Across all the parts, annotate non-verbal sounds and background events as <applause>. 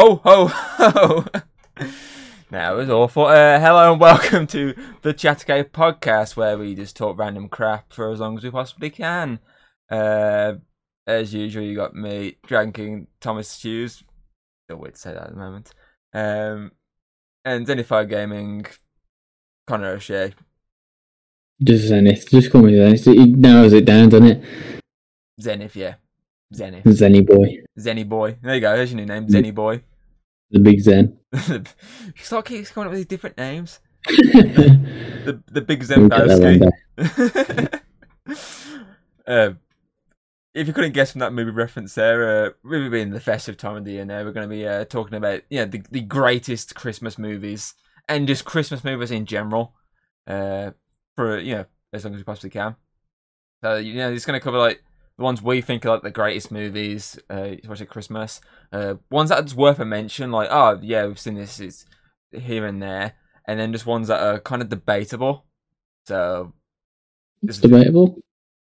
Ho ho ho! <laughs> That was awful. Uh, hello and welcome to the Chattergate podcast, where we just talk random crap for as long as we possibly can. Uh, as usual, you got me drinking Thomas Hughes. Still weird to say that at the moment. Um, and Zenify Gaming, Connor O'Shea. Just Zenith. Just call me Zenith. It narrows it down, doesn't it? Zenith, yeah. Zenith. Zenny boy. Zenny Boy. There you go, there's your new name, Zenny Boy. The big Zen. you start keeps coming up with these different names. <laughs> The the big Zembowski. uh, <laughs> if you couldn't guess from that movie reference there, uh, we being the festive time of the year now, we're going to be uh, talking about yeah the, the greatest Christmas movies and just Christmas movies in general, uh, for you know as long as we possibly can. So you know it's going to cover like the ones we think are like the greatest movies, uh, especially Christmas. Uh, ones that's worth a mention, like oh yeah we've seen this is here and there, and then just ones that are kind of debatable. So It's debatable.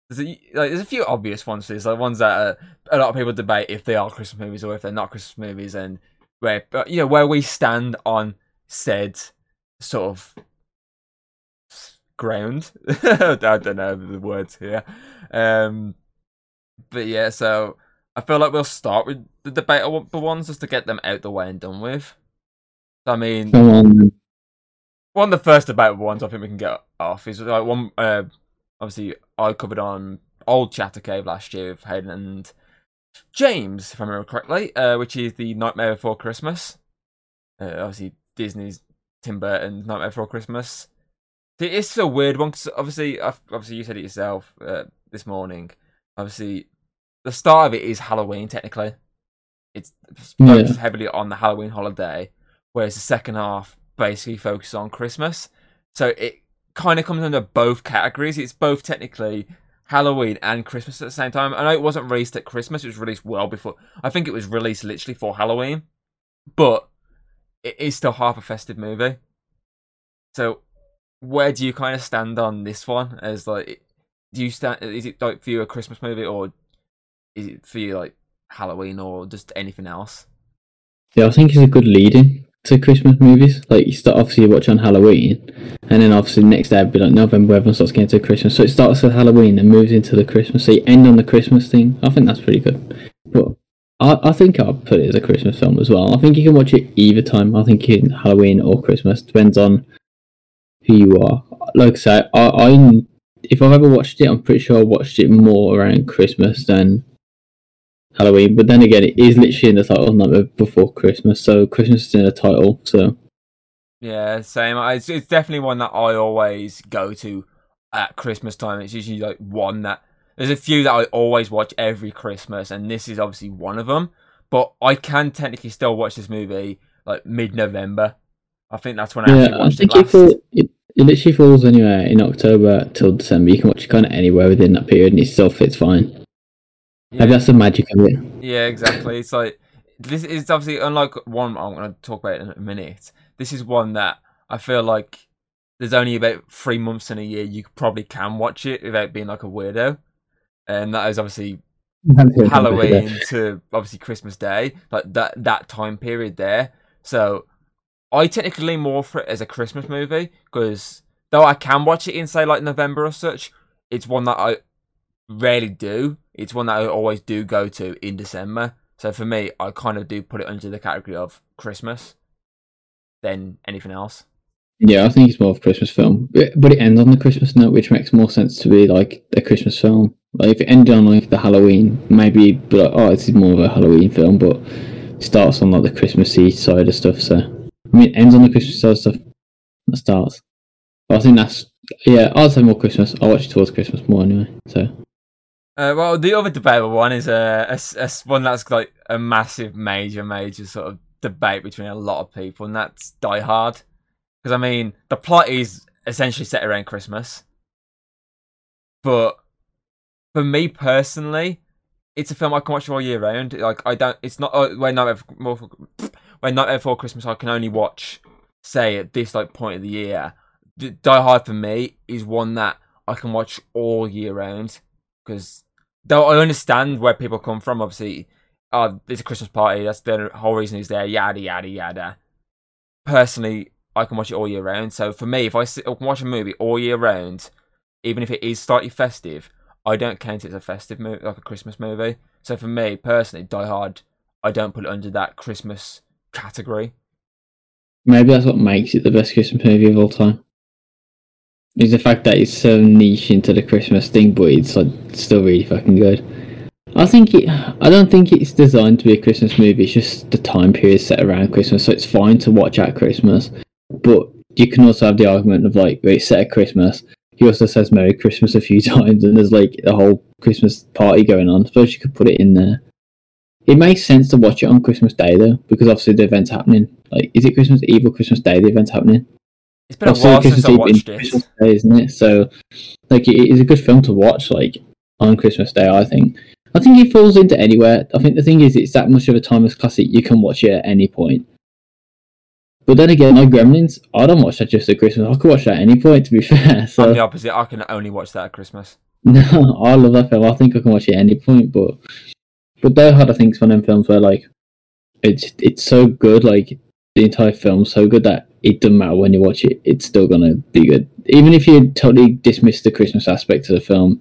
there's a, like there's a few obvious ones. There's like ones that uh, a lot of people debate if they are Christmas movies or if they're not Christmas movies, and where you know where we stand on said sort of ground. <laughs> I don't know the words here, um, but yeah. So I feel like we'll start with the debatable ones just to get them out the way and done with. I mean, on. one of the first debatable ones I think we can get off is like one. Uh, obviously, I covered on old Chatter Cave last year with Hayden and James, if I remember correctly, uh, which is the Nightmare Before Christmas. Uh, obviously, Disney's Tim Burton Nightmare Before Christmas. It's a weird one because obviously, obviously you said it yourself uh, this morning. Obviously, the start of it is Halloween. Technically, it's Yeah. heavily on the Halloween holiday, whereas the second half basically focuses on Christmas. So it kind of comes under both categories. It's both technically Halloween and Christmas at the same time. I know it wasn't released at Christmas; it was released well before. I think it was released literally for Halloween, but it is still half a festive movie. So, where do you kind of stand on this one? As like, do you stand? Is it like for you a Christmas movie, or is it for you like Halloween, or just anything else? Yeah, I think it's a good lead in to Christmas movies. Like you start obviously you watch on Halloween, and then obviously the next day it'd be like November. Everyone starts getting to Christmas, so it starts with Halloween and moves into the Christmas. So you end on the Christmas thing. I think that's pretty good. But I, I think I'll put it as a Christmas film as well. I think you can watch it either time. I think in Halloween or Christmas depends on who you are. Like I say, I, I if I've ever watched it, I'm pretty sure I watched it more around Christmas than Halloween. But then again, it is literally in the title, not before Christmas. So Christmas is in the title. So Yeah, same. It's, it's definitely one that I always go to at Christmas time. It's usually like one that there's a few that I always watch every Christmas, and this is obviously one of them. But I can technically still watch this movie like mid-November. I think that's when I yeah, actually I watched think it last. fall, it it literally falls anywhere in October till December. You can watch it kind of anywhere within that period, and it still fits fine. Yeah. Maybe that's the magic of it. Yeah, exactly. It's like this is obviously unlike one I'm going to talk about in a minute. This is one that I feel like there's only about three months in a year you probably can watch it without being like a weirdo, and that is obviously Halloween to obviously Christmas Day, like that that time period there. So I technically lean more for it as a Christmas movie because though I can watch it in say like November or such, it's one that I rarely do. It's one that I always do go to in December. So for me, I kind of do put it under the category of Christmas than anything else. Yeah, I think it's more of a Christmas film, but it ends on the Christmas note, which makes more sense to be like a Christmas film. Like if it ended on like the Halloween, maybe be like, oh, this is more of a Halloween film, but it starts on like the Christmassy side of stuff. So I mean, it ends on the Christmas of stuff. That starts. But I think that's yeah. I'll say more Christmas. I watch towards Christmas more anyway. So Uh, well, the other debatable one is a a, a one that's like a massive, major, major sort of debate between a lot of people, and that's Die Hard. Because I mean, the plot is essentially set around Christmas, but for me personally, it's a film I can watch all year round. Like I don't, it's not uh, when not more when not before Christmas. I can only watch, say, at this like point of the year. Die Hard for me is one that I can watch all year round because though I understand where people come from, obviously oh, it's a Christmas party. That's the whole reason he's there. Yada yada yada. Personally, I can watch it all year round. So for me, if I sit, watch a movie all year round, even if it is slightly festive, I don't count it as a festive movie, like a Christmas movie. So for me personally, Die Hard, I don't put it under that Christmas category. Maybe that's what makes it the best Christmas movie of all time. Is the fact that it's so niche into the Christmas thing, but it's like still really fucking good. I think it. I don't think it's designed to be a Christmas movie. It's just the time period set around Christmas, so it's fine to watch at Christmas. But you can also have the argument of like, it's set at Christmas. He also says Merry Christmas a few <laughs> times, and there's like a whole Christmas party going on. I suppose you could put it in there. It makes sense to watch it on Christmas Day though, because obviously the event's happening. Like, is it Christmas Eve or Christmas Day? The event's happening. It's been a Obviously, while Christmas since I Eve watched is it. Christmas Day, isn't it? So, like, it is a good film to watch, like on Christmas Day. I think. I think it falls into anywhere. I think the thing is, it's that much of a timeless classic. You can watch it at any point. But then again, like Gremlins, I don't watch that just at Christmas. I could watch that at any point. To be <laughs> fair, I'm so the opposite. I can only watch that at Christmas. <laughs> no, I love that film. I think I can watch it at any point. But but Die Hard, I think, is one of them films where like it's it's so good. Like the entire film's so good that it doesn't matter when you watch it. It's still gonna be good, even if you totally dismiss the Christmas aspect of the film.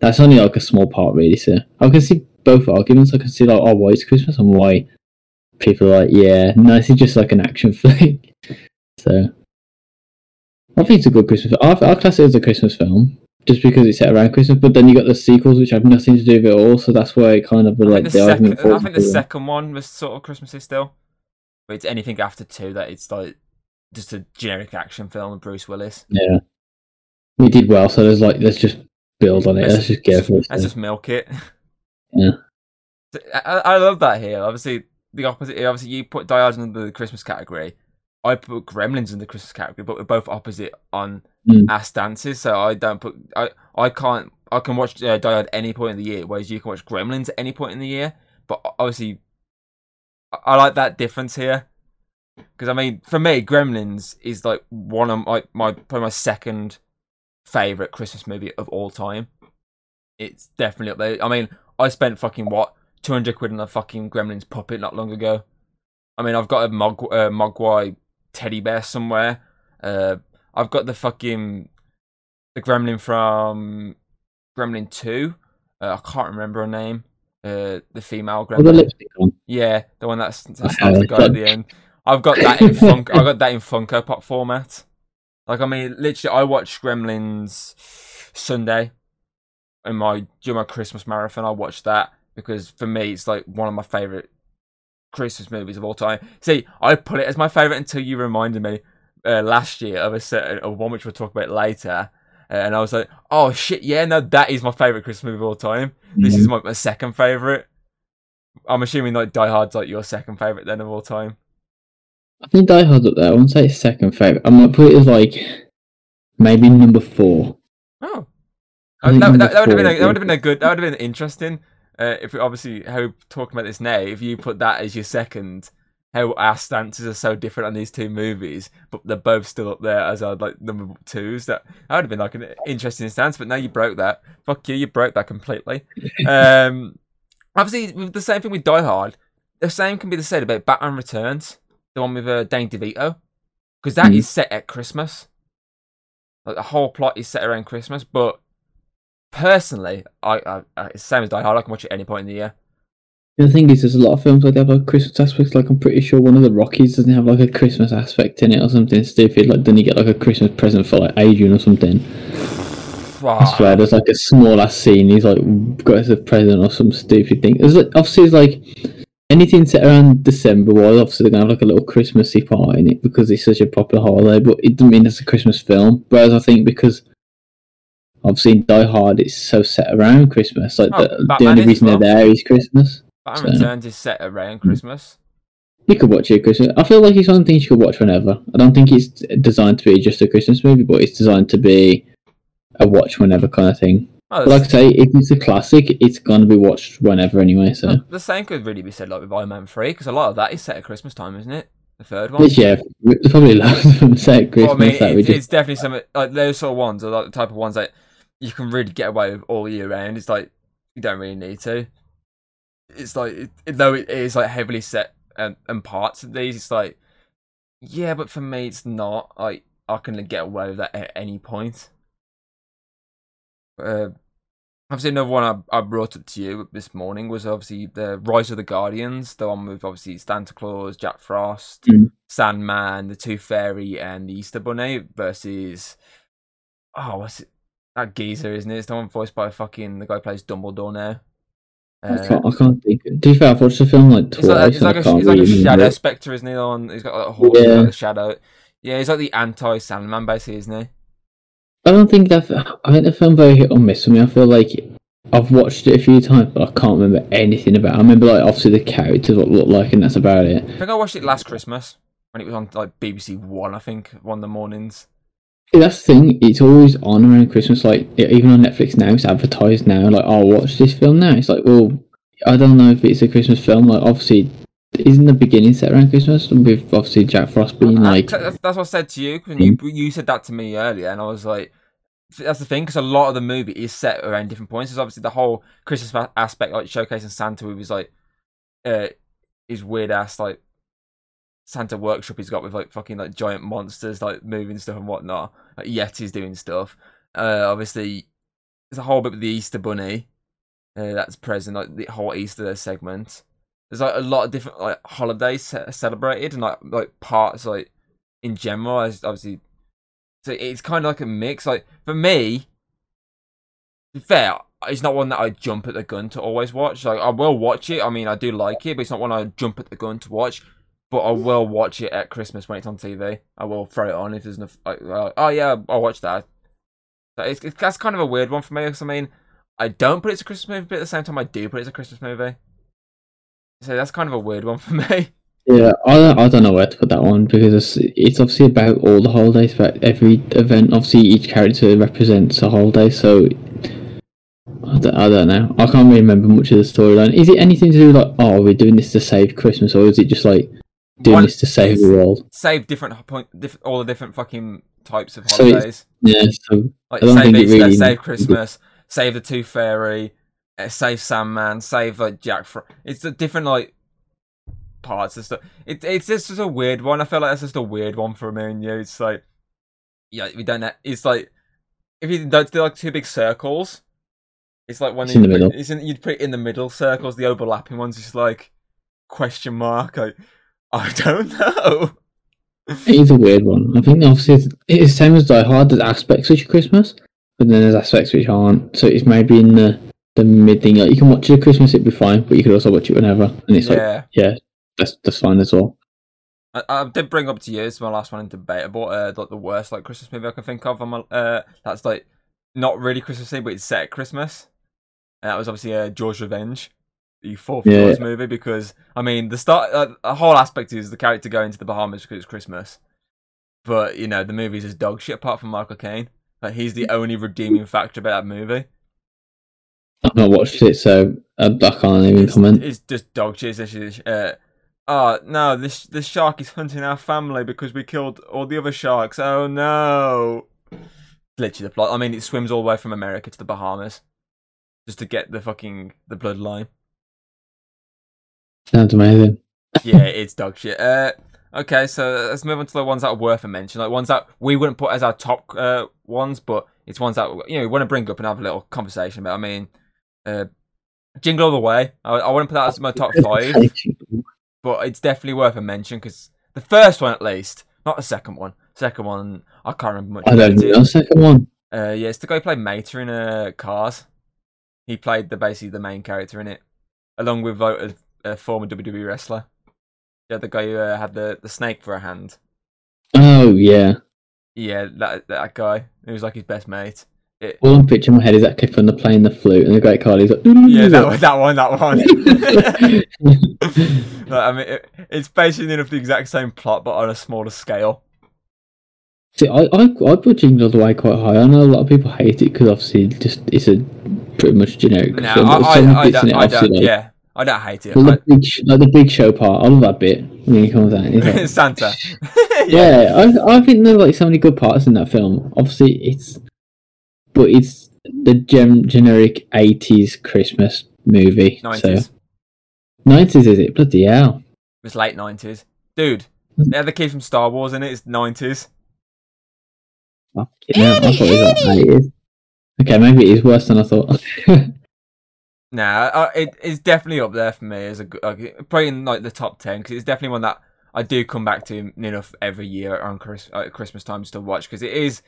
That's only like a small part, really. So I can see both arguments. I can see like, oh, why it's Christmas and why people are like, yeah, no, is just like an action <laughs> flick. So I think it's a good Christmas. Film. I, I class it as a Christmas film just because it's set around Christmas. But then you got the sequels, which have nothing to do with it all. So that's why it kind of like the, the second. I think the second one was sort of Christmassy still. But it's anything after two that it's like just a generic action film with Bruce Willis. Yeah, we did well. So there's like let's just build on it. Let's, just go for it. Let's just milk it. Yeah. <laughs> I, I love that here. Obviously, the opposite. Obviously, you put Die Hard under the Christmas category. I put Gremlins in the Christmas category, but we're both opposite on Mm. our stances. So I don't put. I I can't. I can watch uh, Die Hard at any point in the year, whereas you can watch Gremlins at any point in the year. But obviously, I, I like that difference here. Because I mean, for me, Gremlins is like one of my my probably my second favorite Christmas movie of all time. It's definitely up there. I mean, I spent fucking what two hundred quid on a fucking Gremlins puppet not long ago. I mean, I've got a uh, Mogwai teddy bear somewhere. Uh, I've got the fucking the Gremlin from Gremlin Two. Uh, I can't remember her name. Uh, the female the Gremlin. lipstick on. Yeah, the one that's that Uh, the guy at the end. I've got that in <laughs> funk. I got that in Funko Pop format. Like I mean, literally, I watched Gremlins Sunday in my during my Christmas marathon. I watched that because for me, it's like one of my favorite Christmas movies of all time. See, I put it as my favorite until you reminded me uh, last year of a certain of one which we'll talk about later. Uh, and I was like, "Oh shit, yeah, no, that is my favorite Christmas movie of all time. This is my, my second favorite. I'm assuming like Die Hard's like your second favorite then of all time. I think Die Hard's up there. I wouldn't say it's second favorite. I might put it as like maybe number four. Oh, I think that, that, that would have been a, that would have been a good that would have been interesting. Uh, if we obviously how we're talking about this now, if you put that as your second, how our stances are so different on these two movies, but they're both still up there as our like number twos. That that would have been like an interesting stance. But now you broke that. Fuck you, you broke that completely. <laughs> um, obviously, with the same thing with Die Hard, the same can be the said about Batman Returns, the one with uh, Danny DeVito, because that is Mhm. set at Christmas. Like the whole plot is set around Christmas, but personally, I, I, I it's the same as Die Hard. I can watch it any point in the year. The thing is, there's a lot of films like that have like Christmas aspects. Like I'm pretty sure one of the Rockies doesn't have like a Christmas aspect in it or something stupid. Like then you get like a Christmas present for like Adrian or something. I Ah, swear, there's like a small ass scene. He's like got us a present or some stupid thing. There's like, obviously it's like anything set around December. Well, obviously they're gonna have like a little Christmassy part in it because it's such a popular holiday. But it doesn't mean it's a Christmas film. Whereas I think because obviously Die Hard it's so set around Christmas. Like Oh, the, the only reason as they're there is Christmas. Batman so- Returns is set around Christmas. You could watch it at Christmas. I feel like it's one of the things you could watch whenever. I don't think it's designed to be just a Christmas movie, but it's designed to be a watch whenever kind of thing. Oh, like I say, if it's a classic, it's gonna be watched whenever anyway. So the same could really be said like with Iron Man Three, because a lot of that is set at Christmas time, isn't it? The third one. Yeah, probably <laughs> loads of them set at Christmas Well, I mean, that we it's, just it's definitely some like those sort of ones are like the type of ones that you can really get away with all year round. It's like you don't really need to. it's like it, though it is like heavily set and, and parts of these, it's like yeah, but for me, it's not. Like I can get away with that at any point. Uh, obviously, another one I, I brought up to you this morning was obviously the Rise of the Guardians, the one with obviously Santa Claus, Jack Frost, Mm. Sandman, the Tooth Fairy, and the Easter Bunny versus oh, what's it? That geezer, isn't it? It's the one voiced by fucking the guy who plays Dumbledore now. I Uh, can't, I can't think. To be fair, I've watched the film like twice. He's like, like, I a, like a shadow spectre, isn't he? On he's got like a horse, Yeah. like a shadow. Yeah, he's like the anti Sandman, basically, isn't he? I don't think that. I think the film very hit or miss for me. I feel like I've watched it a few times, but I can't remember anything about. it. I remember like obviously the characters what look like, and that's about it. I think I watched it last Christmas when it was on like BBC One. I think one of the mornings. That's the thing. It's always on around Christmas. Like even on Netflix now, it's advertised now. Like, oh, watch this film now. It's like, well, I don't know if it's a Christmas film. Like, obviously, isn't the beginning set around Christmas with obviously Jack Frost being like, that's, that's what I said to you when you you said that to me earlier, and I was like, that's the thing because a lot of the movie is set around different points. There's obviously the whole Christmas aspect, like showcasing Santa with his like, uh, his weird ass like Santa workshop he's got with like fucking like giant monsters like moving stuff and whatnot. Like Yeti's doing stuff. Uh, obviously, there's a whole bit with the Easter Bunny. Uh, that's present, like the whole Easter segment. There's like a lot of different like holidays celebrated and like like parts like in general. As obviously, so it's kind of like a mix. Like for me, to fair, it's not one that I jump at the gun to always watch. Like I will watch it. I mean, I do like it, but it's not one I jump at the gun to watch. But I will watch it at Christmas when it's on TV. I will throw it on if there's enough. Oh yeah, I'll watch that. It's, it's that's kind of a weird one for me because I mean, I don't put it as a Christmas movie, but at the same time, I do put it as a Christmas movie. So that's kind of a weird one for me. yeah, I, I don't know where to put that one because it's, it's obviously about all the holidays, but every event. Obviously, each character represents a holiday, so. I don't, I don't know. I can't really remember much of the storyline. Is it anything to do with like, oh, we're doing this to save Christmas, or is it just like doing One this to save the world? Save different point, diff- all the different fucking types of So holidays. Yeah, so Like I don't save think it Easter, really- save Christmas, save the Tooth Fairy, uh, save Sandman, save like Jack. Fro- it's the different like parts and stuff. It, it's just, just a weird one. I feel like that's just a weird one for me and you. It's like, yeah, we don't. It's like if you don't do like two big circles. It's like when It's in the put- middle. It's in, you'd put it in the middle circles. The overlapping ones just like question mark. Like <laughs> I don't know. it is a weird one. I think obviously it's, it's the same as Die Hard. There's aspects which are Christmas, but then there's aspects which aren't. So it's maybe in the the mid thing. Like you can watch it at Christmas, it'd be fine, but you could also watch it whenever, and it's like yeah. yeah, that's that's fine as well. I, I did bring up to you. It's my last one in debatable. Uh, like the worst like Christmas movie I can think of. My, uh, that's like not really Christmassy, but it's set at Christmas. And that was obviously uh, George Revenge, the fourth Yeah. Jaws movie. Because I mean, the start, uh, the whole aspect is the character going to the Bahamas because it's Christmas. But you know, the movie's just dog shit apart from Michael Caine. Like he's the <laughs> only redeeming factor about that movie. I've not watched it, so I, can't even It's, comment. it's just dog shit. It's uh, oh no, this this shark is hunting our family because we killed all the other sharks. Oh no! Literally the plot. I mean, it swims all the way from America to the Bahamas just to get the fucking the bloodline. Sounds amazing. Yeah, it's dog shit. Uh, okay, so let's move on to the ones that are worth a mention, like ones that we wouldn't put as our top uh, ones, but it's ones that you know we want to bring up and have a little conversation about. I mean, uh, Jingle All the Way. I, I wouldn't put that as my top <laughs> five. but it's definitely worth a mention because the first one, at least, not the second one. Second one, I can't remember much I don't know. The it. second one. Uh, yeah, it's the guy who played Mater in uh, Cars. He played the basically the main character in it, along with like, a, former WWE wrestler. Yeah, the guy who uh, had the, the snake for a hand. Oh yeah. Yeah, that that guy. He was like his best mate. It, All I'm picturing in my head is that clip when they're playing the flute and the Great Khali's like, yeah, that one, that one, that one. <laughs> Like, I mean, it, it's basically enough the exact same plot, but on a smaller scale. See, I, I, I put Jingle All the Way quite high. I know a lot of people hate it because obviously just it's a pretty much generic No, film. I, I, I, don't, I don't. like, Yeah, I don't hate it. well, I- the big, sh- like the big show part. I love that bit when he comes out. <laughs> Like, Santa. <laughs> yeah, I, I think there's like so many good parts in that film. Obviously, it's but it's the gem, generic '80s Christmas movie. So Nineties. Nineties is it? Bloody hell! It's late nineties, dude. They had the kid from Star Wars in it. It's nineties. Fuck it, no, I thought it was like 80s. Okay, maybe it is worse than I thought. <laughs> Nah, uh, it, it's definitely up there for me as a like, probably in like the top ten because it's definitely one that I do come back to enough every year on Chris, uh, Christmas time to watch because it is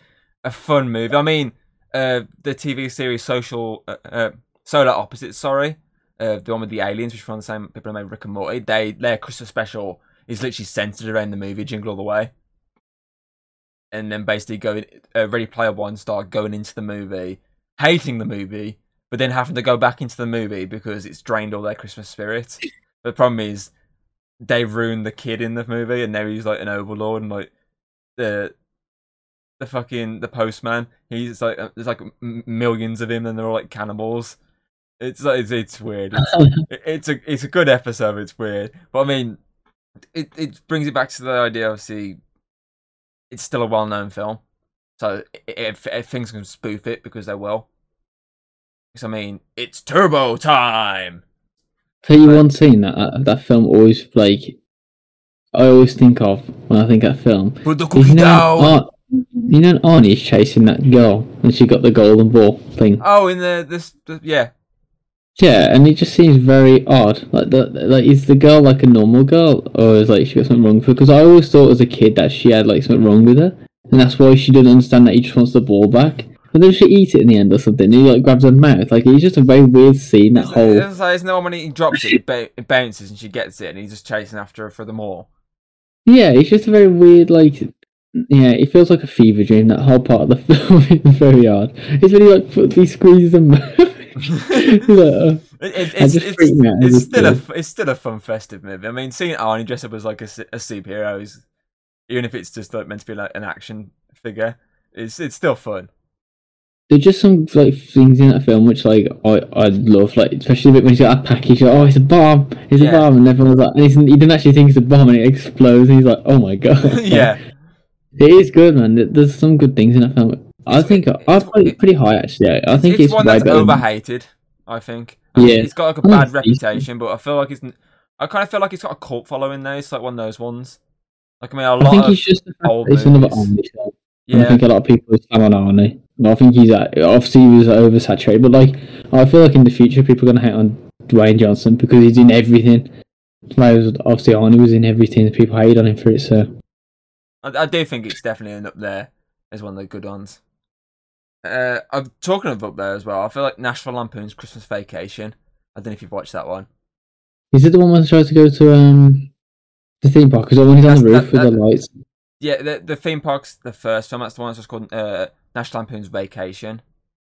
a fun movie. I mean, uh, the TV series Social uh, uh, Solar Opposites, sorry, uh, the one with the aliens, which from the same people who made Rick and Morty. They their Christmas special is literally centered around the movie Jingle All the Way, and then basically going Ready Player One start going into the movie, hating the movie, but then having to go back into the movie because it's drained all their Christmas spirit. <laughs> the problem is they ruined the kid in the movie, and now he's like an overlord, and like the the fucking the postman. He's like there's like millions of him, and they're all like cannibals. It's like it's, it's weird. It's, <laughs> it's a it's a good episode. It's weird, but I mean, it it brings it back to the idea. Obviously, it's still a well known film, so if, if things can spoof it because they will. Because I mean, it's turbo time. Tell you one scene that that, that film always like I always think of when I think of that film. Put the cookie You know, down. Ar- you know Arnie's chasing that girl and she got the golden ball thing. Oh, in the this the, yeah. Yeah, and it just seems very odd. Like the like is the girl like a normal girl or is like she got something wrong with her? Because I always thought as a kid that she had like something wrong with her, and that's why she didn't understand that he just wants the ball back. But then she eats it in the end or something. And he like grabs her mouth. Like it's just a very weird scene. That It's, whole it's like, isn't there one when he drops it, it, <laughs> ba- it bounces and she gets it, and he's just chasing after her for the more. Yeah, it's just a very weird, like, yeah, it feels like a fever dream. That whole part of the <laughs> film is very odd. It's really like he squeezes them. <laughs> Like, uh, It, it, it's it's, freaked me out as it's still a it's still a fun festive movie. I mean, seeing Arnie dress up as like a, a superhero is, even if it's just like meant to be like an action figure, it's it's still fun. There's just some like things in that film which like I I love, like especially when he's got that package. Like, oh, it's a bomb! It's Yeah. a bomb! And everyone's like, and he's, he didn't actually think it's a bomb, and it explodes. And he's like, oh my <laughs> god! <laughs> yeah, it is good, man. There's some good things in that film. I It's- think I it's- put it pretty high actually. I I think it's, it's, one way that's overhated. I think. I mean, Yeah. it's got like a I bad think it's decent. reputation, but I feel like it's. I kind of feel like it's got a cult following now. It's like one of those ones. Like I mean, a I lot think of it's just old it's another. Arnie show. And I think a lot of people are on oh, Arnie. I think he's at, obviously he was oversaturated, but like I feel like in the future people are gonna hate on Dwayne Johnson because he's in everything. Whereas obviously Arnie was in everything, people hate on him for it. So I, I do think it's definitely an up there as one of the good ones. Uh, I'm talking of up there as well. I feel like National Lampoon's Christmas Vacation. I don't know if you've watched that one. is it the one where he tries to go to um the theme park? Because when he's on the roof that- with the lights. Yeah, the the theme park's the first film. That's the one that's just called uh, National Lampoon's Vacation.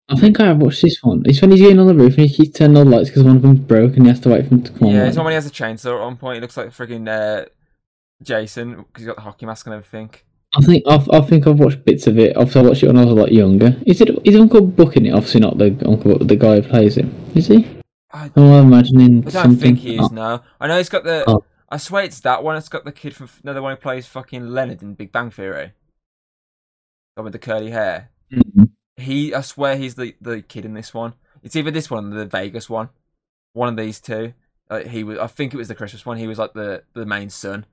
I think I have watched this one. It's when he's getting on the roof and he keeps turning on the lights because one of them's broke and he has to wait for him to come on. yeah, it's when he has a chainsaw at one point. He looks like freaking uh, Jason because he's got the hockey mask and everything. I think I've, I think I've watched bits of it. Obviously, I watched it when I was a lot younger. Is it is Uncle Buck in it? Obviously, not the Uncle Buck, the guy who plays him. Is he? I, Oh, I'm imagining I don't something. think he is Oh, now. I know he's got the. Oh. I swear it's that one. It's got the kid from no, the one who plays fucking Leonard in Big Bang Theory. One with the curly hair. mhm. He, I swear, he's the the kid in this one. It's either this one or the Vegas one. One of these two. Like he was, I think it was the Christmas one. He was like the the main son.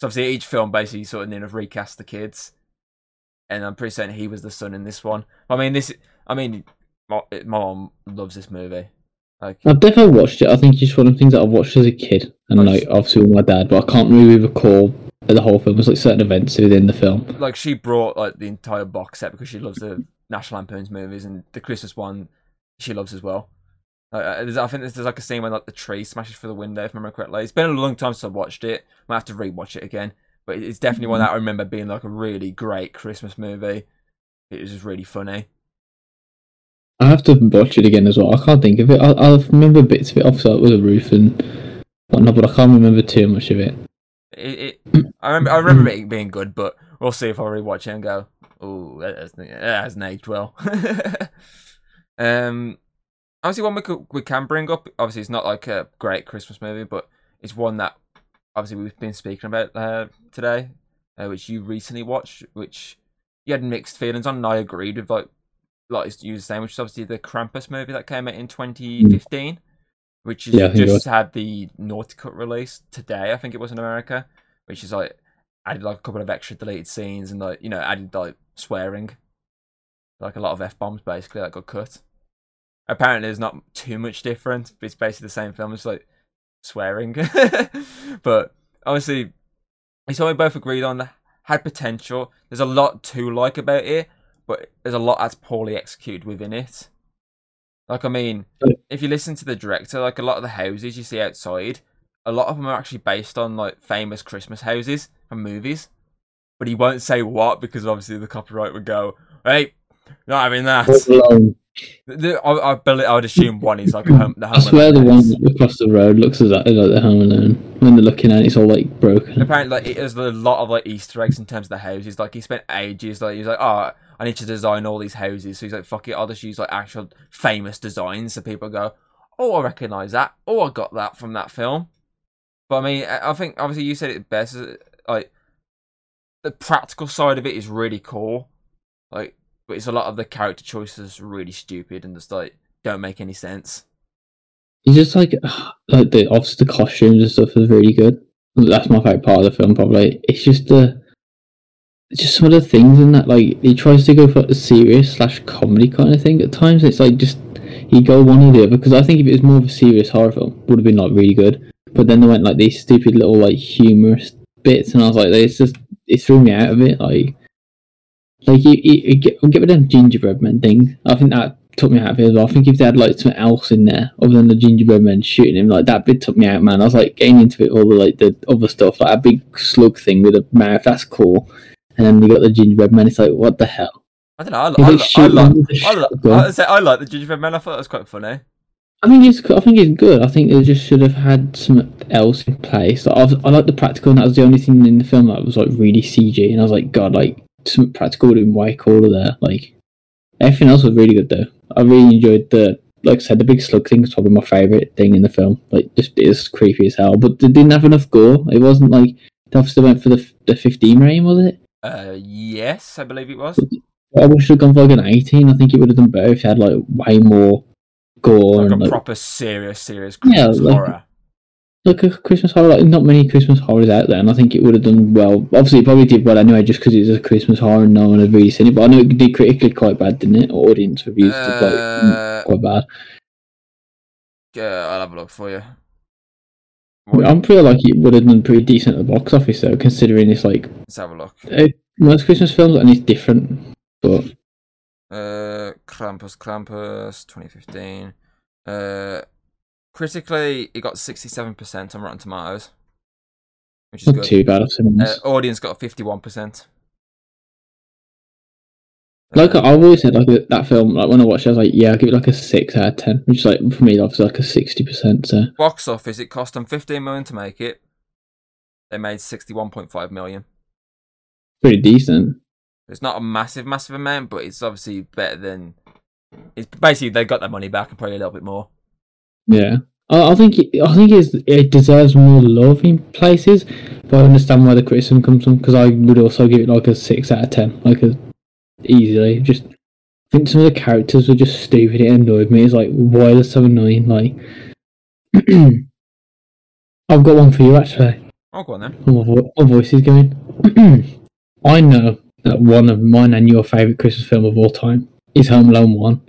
So obviously, each film basically sort of you know, recast the kids, and I'm pretty certain he was the son in this one. I mean, this. I mean, my, my mom loves this movie. Like, I've definitely watched it. I think it's one of the things that I've watched as a kid, and Nice. like obviously with my dad, but I can't really recall the whole film. There's like certain events within the film. like she brought like the entire box set because she loves the National Lampoon's movies and the Christmas one she loves as well. Like, uh, there's- I think there's, like a scene where like the tree smashes through the window. If I remember correctly, it's been a long time since I watched it. I might have to rewatch it again, but it's definitely one that I remember being like a really great Christmas movie. It was just really funny. I have to watch it again as well. I can't think of it. I, I remember bits of it. Obviously, like, with the roof and whatnot, but I can't remember too much of it. It, it I remember I remember it being good, but we'll see if I rewatch it and go, oh, that hasn't, that hasn't aged well. <laughs> um, obviously, one we could, we can bring up. Obviously, it's not like a great Christmas movie, but it's one that obviously we've been speaking about uh, today, uh, which you recently watched, which you had mixed feelings on. And I agreed with like like you were saying, which is obviously the Krampus movie that came out in hmm. 2015, which is Yeah, I think it just had the naughty cut release today. I think it was in America, which is like added like a couple of extra deleted scenes and like you know added like swearing, like a lot of f bombs basically that got cut. Apparently, there's not too much different. But it's basically the same film. It's like swearing, <laughs> but obviously, it's what we both agreed on. that Had potential. There's a lot to like about it, but there's a lot that's poorly executed within it. Like, I mean, if you listen to the director, like a lot of the houses you see outside, a lot of them are actually based on like famous Christmas houses from movies. But he won't say what because obviously the copyright would go, "Hey, not having that." I, I, believe, I would assume one is like home, the home I swear the Alone one across the road looks exactly like the Home Alone. When they're looking at it, it's all like broken. Apparently, like, it has a lot of like Easter eggs in terms of the houses. Like he spent ages. Like he was like, "Oh, I need to design all these houses." So he's like, "Fuck it, I'll just use like actual famous designs." So people go, "Oh, I recognise that. Oh, I got that from that film." But I mean, I think obviously you said it best. Like the practical side of it is really cool. Like, but it's a lot of the character choices really stupid and just like don't make any sense. It's just like <sighs> like the obviously the costumes and stuff is really good. That's my favorite part of the film. Probably it's just the just some of the things in that like he tries to go for a serious slash comedy kind of thing. At times it's like just he go one or the other. Because I think if it was more of a serious horror film, would have been like really good. But then they went like these stupid little like humorous bits, and I was like, it's just it threw me out of it. Like like you, you, you get, get rid of them gingerbread man thing. I think that took me out of it as well. I think if they had like something else in there other than the gingerbread man shooting him, like that bit took me out, man. I was like getting into it, all the like the other stuff, like a big slug thing with a mouth. That's cool. And then you got the gingerbread man. It's like, what the hell? I don't know. I, I, they I, like, them with a I, like, I, say I like the gingerbread man. I thought it was quite funny. I think it's I think it's good. I think they just should have had something else in place. Like, I, was, I like the practical, and that was the only thing in the film that was like really CG. And I was like, God, like some practical would have been way cooler there. Like everything else was really good though. I really enjoyed the like I said, the big slug thing was probably my favorite thing in the film. Like just it creepy as hell, but they didn't have enough gore. It wasn't like they obviously went for the the fifteen rating, was it? Uh, yes, I believe it was. I wish it had gone for like an eighteen. I think it would have done better if it had like way more gore Like and a like proper serious, serious Yeah, Christmas like- horror. like a Christmas horror. Like not many Christmas horrors out there, and I think it would have done well. Obviously, it probably did well anyway, just because it was a Christmas horror and no one had really seen it. But I know it did critically quite bad, didn't it? Or audience reviews did like Uh, quite bad. yeah, I'll have a look for you. I'm feel like it would have done pretty decent at the box office though, considering it's like Let's have a look. uh, most Christmas films and it's different. But Uh, Krampus, Krampus, 2015. Uh, critically, it got 67% on Rotten Tomatoes, which is not good. too bad. I've seen Uh, audience got 51%. Like Uh, I've always said, like that film. Like when I watched, it, I was like, yeah, I'll give it like a six out of ten, which is like for me, obviously like a sixty percent. So box office, it cost them 15 million to make it. They made 61.5 million. pretty decent. It's not a massive, massive amount, but it's obviously better than. It's basically they got their money back and probably a little bit more. Yeah, I, I think it, I think it's, it deserves more love in places, but I understand where the criticism comes from because I would also give it like a six out of ten, like a easily. Just I think some of the characters were just stupid. It annoyed me. It's like why are they so annoying? Like <clears throat> I've got one for you actually. Oh, go on then. My, vo- my voice is going. <clears throat> I know that one of mine and your favourite Christmas film of all time is Home Alone 1.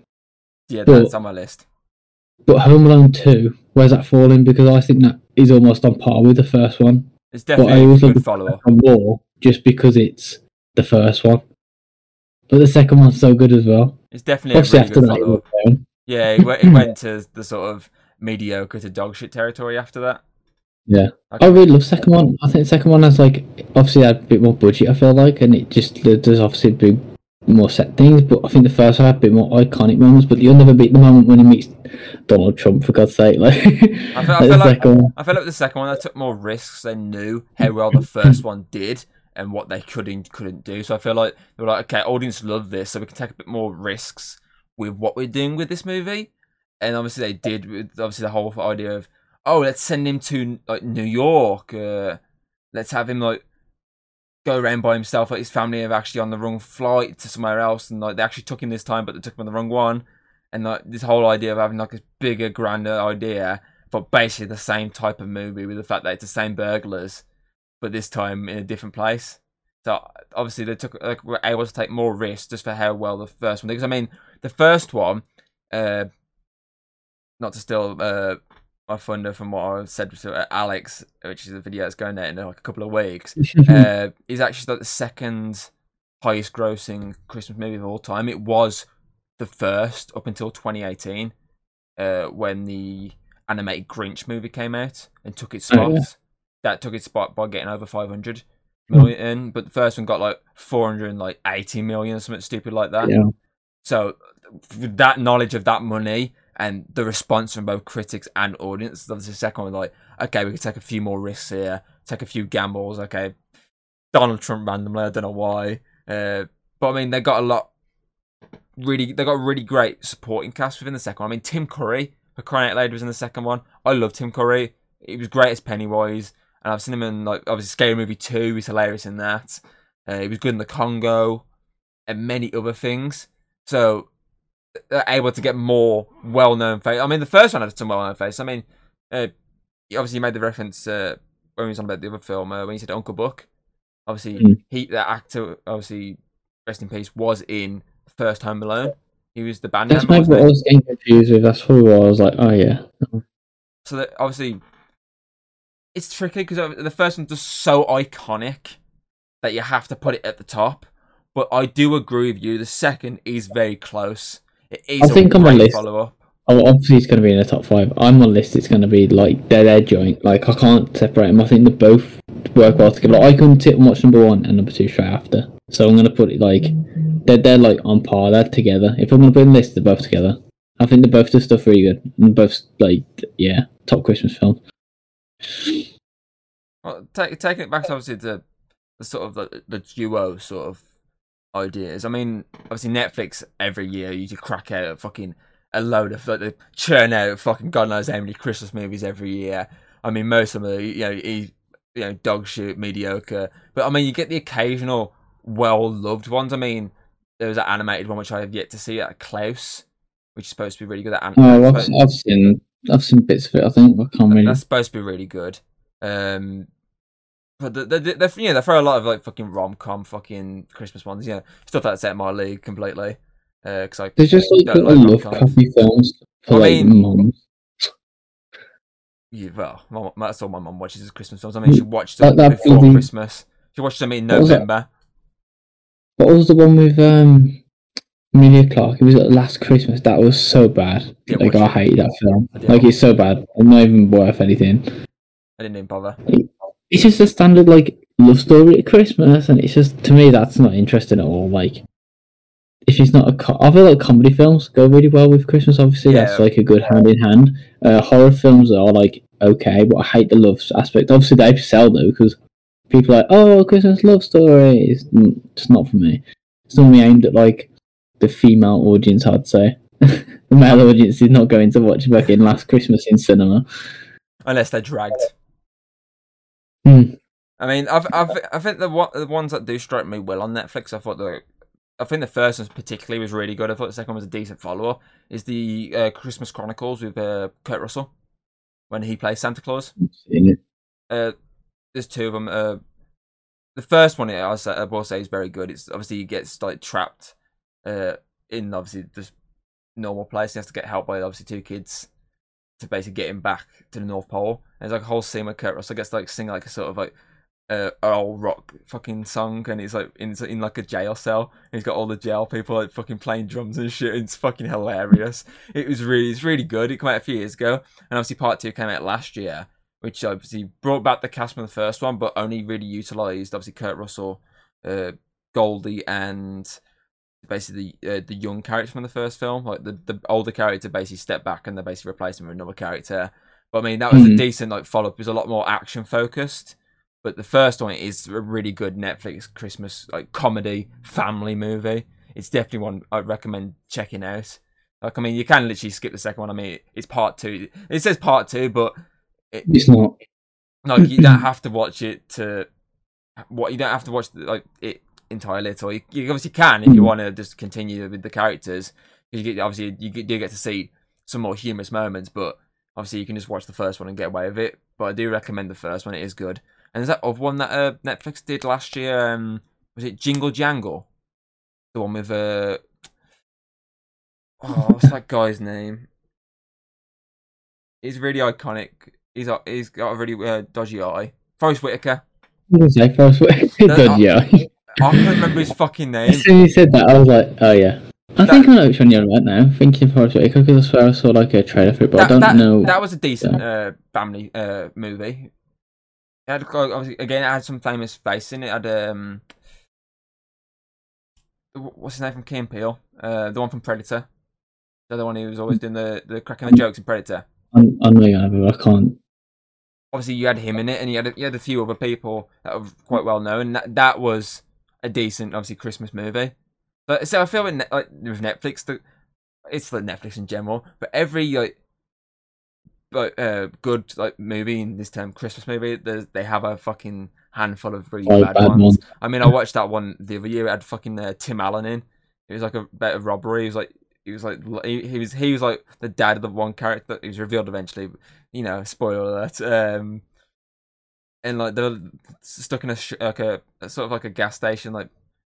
Yeah, that's on my list. But Home Alone 2, where's that falling? Because I think that is almost on par with the first one. It's But I definitely a always good look follow up. at more just because it's the first one. But the second one's so good as well. It's definitely a Obviously, really after good that, it follow up. went down. Yeah, it went, it went to the sort of mediocre to dog shit territory after that. Yeah. Okay. I really love the second one. I think the second one has like obviously had a bit more budget. I feel like, and it just there's obviously a more set things. But I think the first one had a bit more iconic moments. But you'll never beat the moment when he meets Donald Trump for God's sake. <laughs> Like, I feel, I, like feel the like, second one. I feel like the second one they took more risks. They knew how well the first one did and what they could and couldn't do. So I feel like they were like, okay, audience love this, so we can take a bit more risks with what we're doing with this movie. And obviously they did with obviously the whole idea of oh, let's send him to like New York. Uh, let's have him like go around by himself. Like his family are actually on the wrong flight to somewhere else, and like they actually took him this time, but they took him on the wrong one. And like this whole idea of having like this bigger, grander idea, but basically the same type of movie with the fact that it's the same burglars, but this time in a different place. So obviously they took like, were able to take more risks just for how well the first one. Because I mean, the first one, uh, not to steal uh, my thunder from what I said to Alex, which is a video that's going out in like a couple of weeks, <laughs> uh, is actually like the second highest grossing Christmas movie of all time. It was the first up until 2018, uh, when the animated Grinch movie came out and took its spot. Oh, yeah. That took its spot by getting over 500 million, but the first one got like 480 million or something stupid like that. yeah. So, with that knowledge of that money and the response from both critics and audience, obviously the second one like, okay, we can take a few more risks here, take a few gambles. Okay, Donald Trump randomly, I don't know why, uh, but I mean they got a lot. Really, they got a really great supporting cast within the second one. I mean, Tim Curry for crying out loud was in the second one. I love Tim Curry. He was great as Pennywise, and I've seen him in like obviously Scary Movie Two. He's hilarious in that. Uh, he was good in the Congo, and many other things. So they're able to get more well-known face. I mean, the first one had some well-known face. I mean, uh, obviously you made the reference uh, when we was on about the other film uh, when you said Uncle Buck. Obviously, Mm. he the actor, obviously, rest in peace, was in First Home Alone. He was the band That's member. what I was getting confused with. That's what I was like, oh yeah. So that obviously, it's tricky because uh, the first one's just so iconic that you have to put it at the top. But I do agree with you. The second is very close. It is I think a on my list- follow up. Oh, obviously it's going to be in the top five. I'm on list. It's going to be like they're their joint. Like I can't separate them. I think they both work well together. Like, I couldn't sit and watch number one and number two straight after. So I'm going to put it like they're they're like on par. They're together. If I'm going to put in list, they're both together. I think they both do stuff really good. And both like yeah, top Christmas film. Well, take, taking it back to obviously the, the sort of the, the duo sort of ideas. I mean, obviously Netflix every year you just crack out a fucking a load of like they churn out fucking god knows how many Christmas movies every year. I mean, most of them are you know e- you know dog shit, mediocre. But I mean, you get the occasional well loved ones. I mean, there was an animated one which I have yet to see, at Klaus, which is supposed to be really good. At an- Oh, I've, I've seen I've seen bits of it. I think I can't really. that's supposed to be really good. Um, but they, they, they, know, they throw a lot of like fucking rom com, fucking Christmas ones, Yeah, stuff that's out of my league completely. Because I They're just like don't like love coffee films for I like mean- mums. Yeah, well, that's all my mum watches is Christmas films. I mean, she watched them before Christmas. She watched them in What was? November. What was the one with um Emilia Clarke? It was at last Christmas. That was so bad. Yeah, like I hate that film. Like it's so bad. It's not even worth anything. I didn't even bother. It's just a standard like love story at Christmas, and it's just to me that's not interesting at all. Like if it's not a, co- I feel like comedy films go really well with Christmas. Obviously, that's like a good hand in hand. Uh, horror films are like okay, but I hate the love aspect. Obviously, they sell though because people are like, oh, Christmas love story. It's just not for me. It's normally aimed at like the female audience. I'd say <laughs> the male audience is not going to watch fucking Last Christmas in cinema. Unless they're dragged. Hmm. I mean, I've, I've, I think the the ones that do strike me well on Netflix, I thought the, I think the first one particularly was really good. I thought the second one was a decent follow up. Is the uh, Christmas Chronicles with uh, Kurt Russell when he plays Santa Claus. Uh, there's two of them. Uh, the first one, I I will say, is very good. It's obviously he gets like trapped, uh, in obviously this normal place. He has to get help by obviously two kids to basically get him back to the North Pole. And there's like a whole scene where Kurt Russell gets to, like sing like a sort of like uh, old rock fucking song, and he's like in in like a jail cell. He's got all the jail people like fucking playing drums and shit. And It's fucking hilarious. it was really, it's really good. It came out a few years ago, and obviously part two came out last year, which obviously brought back the cast from the first one, but only really utilized obviously Kurt Russell, uh, Goldie, and basically uh, the young character from the first film. Like the, the older character basically stepped back and they basically replaced him with another character. But I mean, that was a Mhm. decent like follow up. It was a lot more action focused. But the first one is a really good Netflix Christmas like comedy family movie. It's definitely one I'd recommend checking out. Like I mean, you can literally skip the second one. I mean, it's part two. It says part two, but It's not. like you don't have to watch it to what you don't have to watch like it entirely at all. You, you obviously can if you Mm. want to just continue with the characters. You get obviously you do get to see some more humorous moments, but obviously you can just watch the first one and get away with it. But I do recommend the first one; it is good. And there's that other one that uh, Netflix did last year. Um, was it Jingle Jangle? The one with uh, oh, what's that guy's name? He's really iconic. He's got he's got a really uh, dodgy eye. Forest Whitaker. What was I first? Good, yeah. I can't remember his fucking name. As soon as you said that, I was like, oh yeah. I That- think I know which one you're on right now. Thinking Forest Whitaker because I swear I saw like a trailer for it, but I don't that, know. That was a decent uh, family uh, movie. It had again, it had some famous faces in it. It had um, what's his name from Key Peele? Uh, the one from Predator. The other one who was always doing the the cracking the jokes in Predator. I, I know you have, but I can't. Obviously, you had him in it, and you had a, you had a few other people that were quite well known. That that was a decent, obviously, Christmas movie. But so I feel with, like, with Netflix, the, it's like Netflix in general. But every like, like uh, good like movie in this term Christmas movie, they have a fucking handful of really Oh, bad, bad ones. ones. I mean, I watched that one the other year. It had fucking uh, Tim Allen in. It was like a bit of robbery. He was like. He was like he, he was he was like the dad of the one character. He was revealed eventually. But, you know, spoiler alert. Um, and like they're stuck in a sh- like a, sort of like a gas station like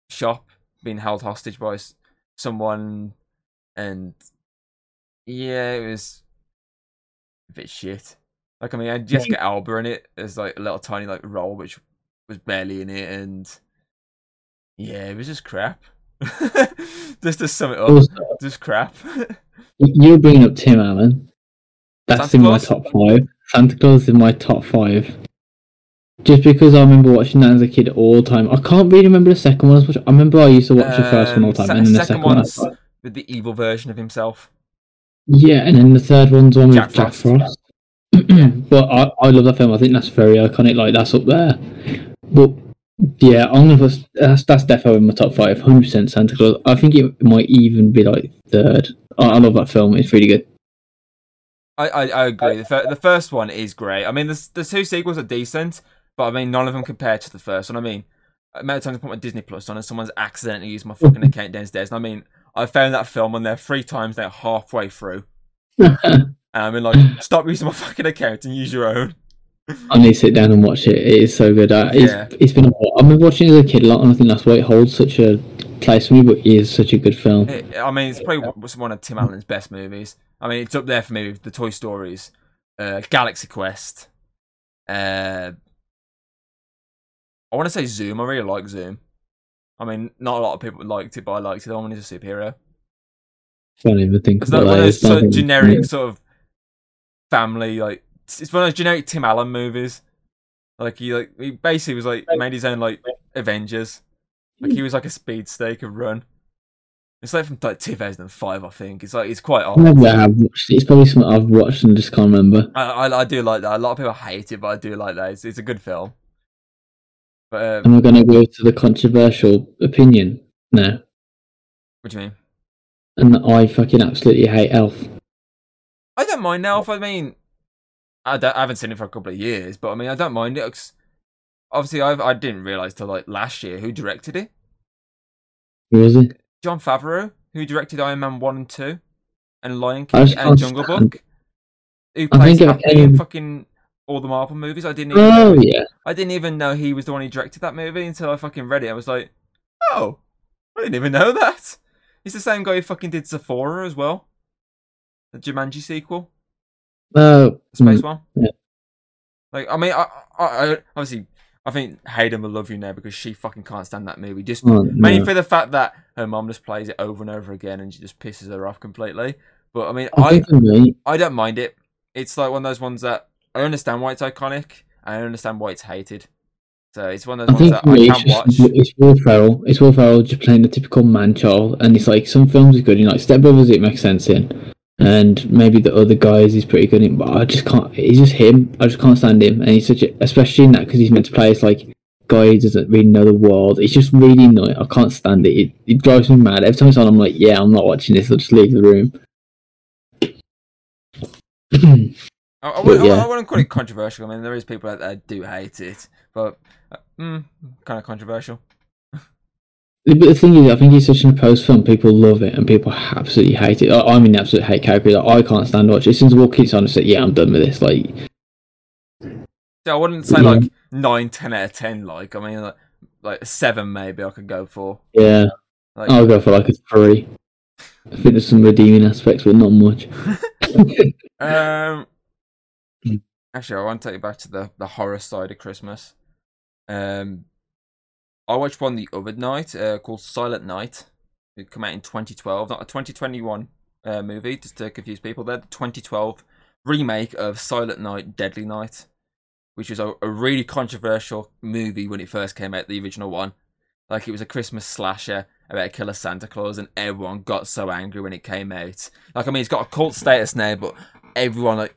shop being held hostage by s- someone and yeah it was a bit shit like i mean I just jessica mm. alba in it as like a little tiny like role which was barely in it and yeah it was just crap <laughs> just to sum it up Also, just crap you're bringing up Tim Allen. That's Santa in my top five. Santa Claus is in my top five. Just because I remember watching that as a kid all the time. I can't really remember the second one as much. I remember I used to watch the first one all the Um, time, and then the second second one. with the evil version of himself Yeah, and then the third one's one with Jack Jack, Frost. Frost. <clears throat> but I, I love that film. I think that's very iconic. Like that's up there. But yeah, I'm gonna put that's that's definitely in my top five. Hundred percent Santa Claus. I think it might even be like third. I, I love that film. It's really good. I, I, I agree. The, fir- the first one is great. I mean, the, the two sequels are decent, but I mean, none of them compare to the first one. I mean, amount of times I put my Disney Plus on and someone's accidentally used my fucking account downstairs. And I mean, I found that film on there three times now, halfway through. <laughs> And I mean, like, stop using my fucking account and use your own. I need to sit down and watch it. It is so good. Uh, it's, Yeah. it's been. A while. I've been watching it as a kid a lot, and I think that's why it holds such a place for me. But it is such a good film. It, I mean, it's probably one- one of Tim Allen's best movies. I mean, it's up there for me with the Toy Stories, uh, Galaxy Quest. Uh, I want to say Zoom. I really like Zoom. I mean, not a lot of people liked it, but I liked it. One is a superhero. Can't even think It's not one of those sort of generic sort of family like. It's one of those generic Tim Allen movies. Like he like he basically was like made his own like Avengers. Like he was like a speedster, he could run. It's like from like 2005, I think. It's like it's quite old. Maybe I have watched it. It's probably something I've watched and just can't remember. I, I I do like that. A lot of people hate it, but I do like that. It's, it's a good film. But um, And we're going to go to the controversial opinion now. what do you mean? And I fucking absolutely hate Elf. I don't mind Elf. I mean, I, I haven't seen it for a couple of years, but I mean, I don't mind it. obviously, I I didn't realize till like last year who directed it. Who was it? Jon Favreau, who directed Iron Man one and two, and Lion King and Jungle Book. Who I plays think Happy in came- um, fucking all the Marvel movies? I didn't even. Oh know, yeah. I didn't even know he was the one who directed that movie until I fucking read it. I was like, oh, I didn't even know that. He's the same guy who fucking did Zathura as well. The Jumanji sequel, Oh, space mm, one. yeah. Like, I mean, I, I, I obviously, I think Hayden will love you now because she fucking can't stand that movie. Just oh, mainly no. for the fact that her mom just plays it over and over again and she just pisses her off completely. But I mean, I I, think for me, I don't mind it. It's like one of those ones that I understand why it's iconic. I understand why it's hated. So it's one of I those ones think that for I me, can it's, just, watch. it's Will Ferrell. It's Will Ferrell just playing the typical man child, and it's like some films are good. You know, like Step Brothers, it makes sense in, and maybe the other guys he's pretty good in. But I just can't. He's just him. I just can't stand him, and he's such a, especially in that because he's meant to play as like guy who doesn't really know the world. It's just really annoying. I can't stand it. It, it drives me mad every time it's on. I'm like, yeah, I'm not watching this. I'll just leave the room. <clears throat> I, I, wouldn't, yeah. I wouldn't call it controversial. I mean, there is people out there that do hate it, but uh, mm, kind of controversial. But the thing is, I think it's such an opposed film. People love it, and people absolutely hate it. I- I'm in the absolute hate category. Like, I can't stand watch it. As soon as the walk keeps on, I say, "Yeah, I'm done with this." Like, Yeah, I wouldn't say Yeah. like 9, 10 out of ten. Like I mean, like like seven maybe I could go for. yeah, Like, I'll go for like a three. I think there's some redeeming aspects, but not much. <laughs> Um. Actually, I want to take you back to the, the horror side of Christmas. Um, I watched one the other night uh, called Silent Night. It came out in 2012, not a 2021 uh, movie, just to confuse people. They're the 2012 remake of Silent Night, Deadly Night, which was a, a really controversial movie when it first came out, the original one. Like, it was a Christmas slasher about a killer Santa Claus, and everyone got so angry when it came out. Like, I mean, it's got a cult status now, but everyone like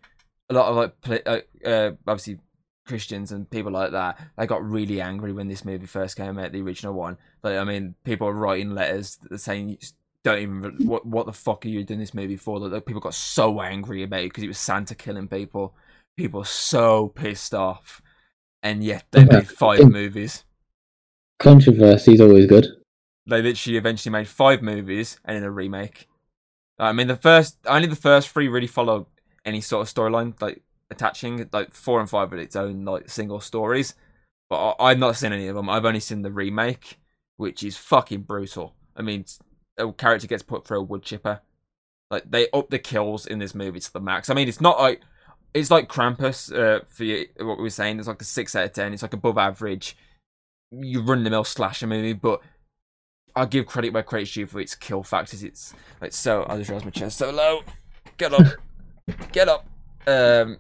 a lot of like poli- uh, uh, obviously Christians and people like that they got really angry when this movie first came out the original one. Like I mean people are writing letters saying don't even what what the fuck are you doing this movie for? Like, like, people got so angry about it because it was Santa killing people. People so pissed off. And yet they made five movies. Controversy is always good. they literally eventually made five movies and then a remake. I mean, the first only the first three really follow any sort of storyline, like attaching. Like four and five are its own like single stories, but I, I've not seen any of them. I've only seen the remake, which is fucking brutal. I mean, a character gets put through a wood chipper. Like they up the kills in this movie to the max. I mean, it's not like it's like Krampus uh, for you, what we were saying. It's like a six out of ten. It's like above average. You run the mill slasher movie, but I give credit where credit's due for its kill factors. It's like so. I just realized my chest so low. Get up, get up. Um,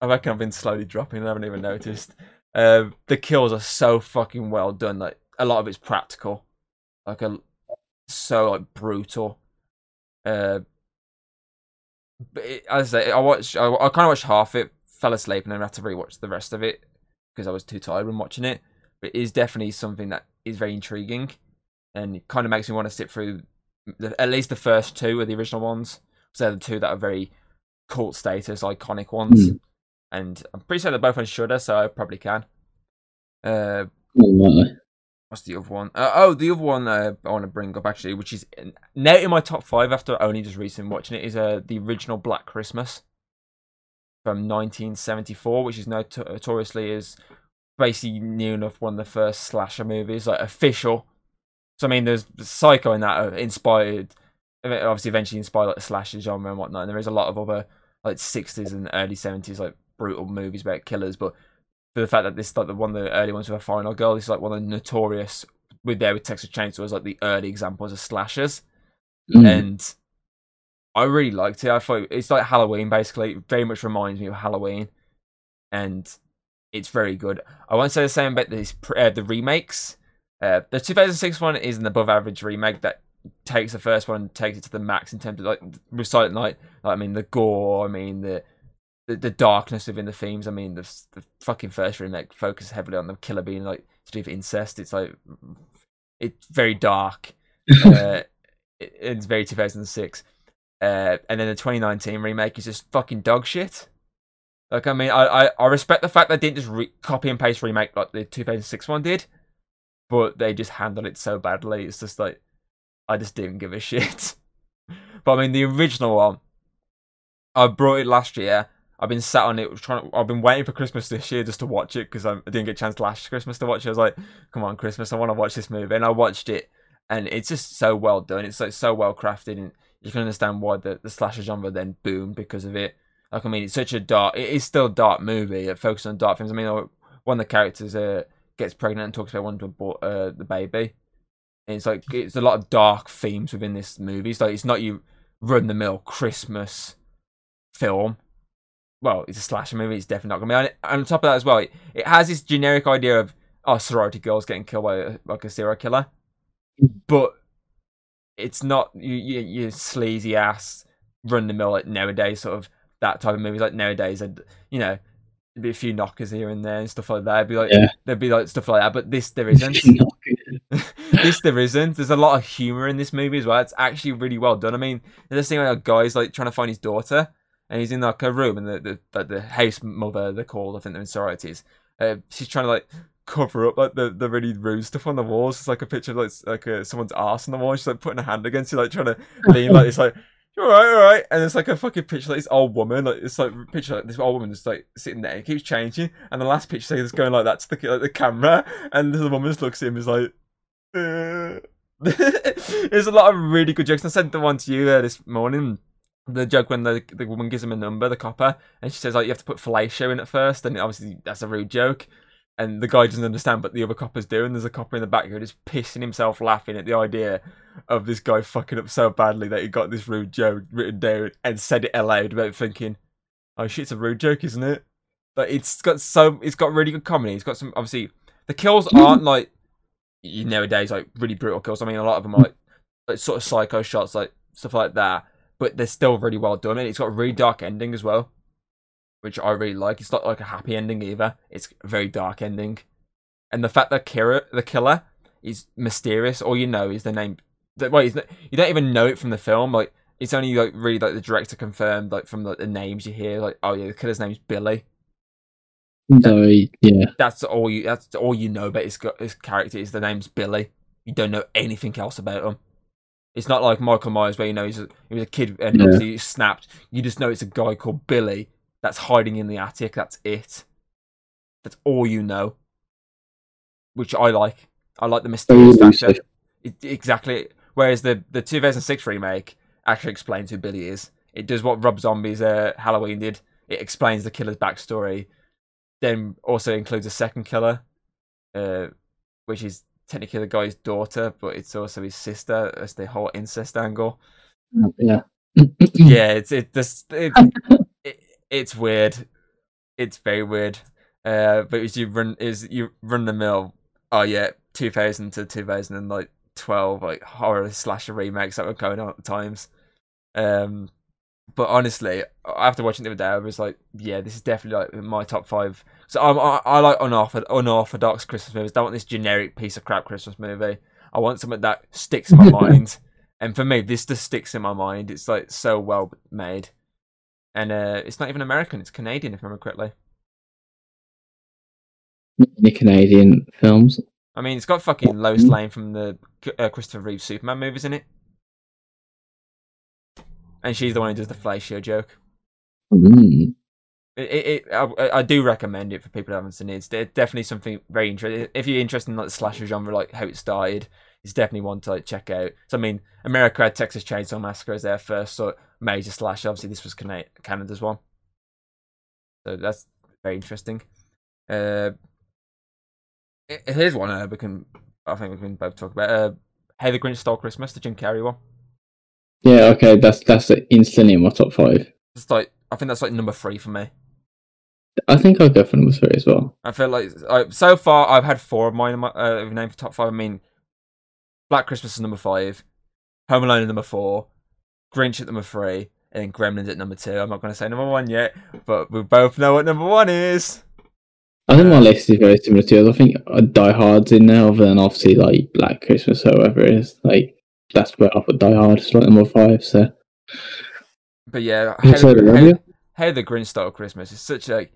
I reckon I've been slowly dropping. And I haven't even noticed. Um, the kills are so fucking well done. Like a lot of it's practical, like a so like brutal. Uh, but it, as I say, I watched. I, I kind of watched half it, fell asleep, and then had to rewatch the rest of it because I was too tired when watching it. But it is definitely something that is very intriguing, and kind of makes me want to sit through the, at least the first two of the original ones. So they're the two that are very cult status, iconic ones. And I'm pretty sure they're both on Shudder, so I probably can. Uh, Unlikely. what's the other one? Uh, oh, the other one uh, I want to bring up actually, which is now in my top five after only just recently watching it, is uh, the original Black Christmas from 1974, which is noto- notoriously is basically new enough one of the first slasher movies, like official. So I mean, there's Psycho in that uh, inspired, obviously eventually inspired like the slasher genre and whatnot. And there is a lot of other like 60s and early 70s like brutal movies about killers, but for the fact that this like the one of the early ones with a final girl, this is like one of the notorious with there with Texas Chainsaw was like the early examples of slashers, Mm. and I really liked it. I thought it's like Halloween basically. It very much reminds me of Halloween, and it's very good. I won't say the same about this uh, the remakes. Uh, the 2006 one is an above average remake that takes the first one takes it to the max in terms of like with Silent Night. Like, I mean the gore. I mean the the, the darkness within the themes. I mean the the fucking first remake focused heavily on the killer being like to do with incest. It's like it's very dark. <laughs> uh, it- it's very 2006. Uh, and then the 2019 remake is just fucking dog shit. Like, I mean, I, I, I respect the fact they didn't just re- copy and paste remake like the 2006 one did, but they just handled it so badly. It's just like, I just didn't give a shit. <laughs> but I mean, the original one, I brought it last year. I've been sat on it, trying. To, I've been waiting for Christmas this year just to watch it because I didn't get a chance last Christmas to watch it. I was like, "Come on, Christmas! I want to watch this movie," and I watched it, and it's just so well done. It's like so well crafted, and you can understand why the, the slasher genre then boomed because of it. Like, I mean, it's such a dark. It is still a dark movie. It focuses on dark things. I mean, one of the characters uh, gets pregnant and talks about wanting to abort uh, the baby. And it's like it's a lot of dark themes within this movie. It's like it's not your run the mill Christmas film. Well, it's a slasher movie. It's definitely not gonna be. on. And on top of that as well, it, it has this generic idea of oh, sorority girls getting killed by a, like a serial killer, but it's not you, you, you sleazy ass run the mill like nowadays sort of that type of movies. Like nowadays, I'd, you know, there'd be a few knockers here and there and stuff like that. It'd be like Yeah. there'd be like stuff like that, but this there isn't. This there isn't. There's a lot of humor in this movie as well. It's actually really well done. I mean, there's a scene where a guy's like trying to find his daughter, and he's in like a room, and the the the, house mother they're called. I think they're in sororities. Uh, she's trying to like cover up like the, the really rude stuff on the walls. It's like a picture of like like uh, someone's ass on the wall. She's like putting a hand against it, like trying to lean like it's like. All right, all right, and it's like a fucking picture like this old woman, like it's like picture like this old woman just like sitting there. It keeps changing, and the last picture is going like that to the like, the camera, and the woman just looks at him, is like. <laughs> There's a lot of really good jokes. I sent the one to you uh, this morning. The joke when the the woman gives him a number, the copper, and she says like you have to put fellatio in at first, and obviously that's a rude joke. And the guy doesn't understand, but the other copper's doing. There's a copper in the back who just pissing himself laughing at the idea of this guy fucking up so badly that he got this rude joke written down and said it aloud without thinking, "Oh shit, it's a rude joke, isn't it?" But it's got so it's got really good comedy. It's got some obviously the kills aren't like you nowadays like really brutal kills. I mean, a lot of them are like, like sort of psycho shots, like stuff like that. But they're still really well done, and it's got a really dark ending as well, which I really like. It's not like a happy ending either. It's a very dark ending, and the fact that Kira, the killer, is mysterious. All you know is the name. Not, you don't even know it from the film. Like it's only like really like the director confirmed, like from like, the names you hear. Like oh yeah, the killer's name's Billy. So yeah, That's all you. That's all you know about his his character. Is the name's Billy. You don't know anything else about him. It's not like Michael Myers, where you know he's a, he was a kid and Yeah. obviously he snapped. You just know it's a guy called Billy that's hiding in the attic. That's it. That's all you know. Which I like. I like the very mysterious factor. It, exactly. Whereas the the 2006 remake actually explains who Billy is. It does what Rob Zombie's uh, Halloween did. It explains the killer's backstory. Then also includes a second killer, uh, which is technically the guy's daughter, but it's also his sister. As the whole incest angle. Yeah. Yeah, it's it this it, <laughs> it, it's weird. It's very weird. Uh, but as you run is you run the mill. Oh yeah, 2000 to 2012, like horror slasher remakes that were going on at the times. Um, but honestly, after watching the other day, I was like, yeah, this is definitely like my top five. So I'm, I, I like unorthodox, unorthodox Christmas movies. I don't want this generic piece of crap Christmas movie. I want something that sticks in my <laughs> mind. And for me, this just sticks in my mind. It's like so well made, and uh, it's not even American; it's Canadian, if I remember correctly. the Canadian films. I mean, it's got fucking Lois Lane from the uh, Christopher Reeve Superman movies in it, and she's the one who does the fellatio joke. Mm. It, it, it I, I do recommend it for people who haven't seen it. It's definitely something very interesting. If you're interested in like the slasher genre, like how it started, it's definitely one to like check out. So I mean, America had Texas Chainsaw Massacre as their first sort of major slasher. Obviously, this was Canada's one, so that's very interesting. Uh, here's one uh, we can, I think we can both talk about. Uh, Hey, the Grinch Stole Christmas, the Jim Carrey one. Yeah, okay, that's that's instantly in my top five. It's like I think that's like number three for me. I think I'll go for number three as well. I feel like I, so far I've had four of mine in my uh, named for top five. I mean, Black Christmas is number five, Home Alone is number four, Grinch at number three, and then Gremlins at number two. I'm not going to say number one yet, but we both know what number one is. I think my list is very similar to yours. I think Die Hard's in there, other than obviously like Black Christmas or whatever it is. Like that's where I put Die Hard. Like number five. So But yeah, how, said the, how, the Grinch Stole Christmas is such like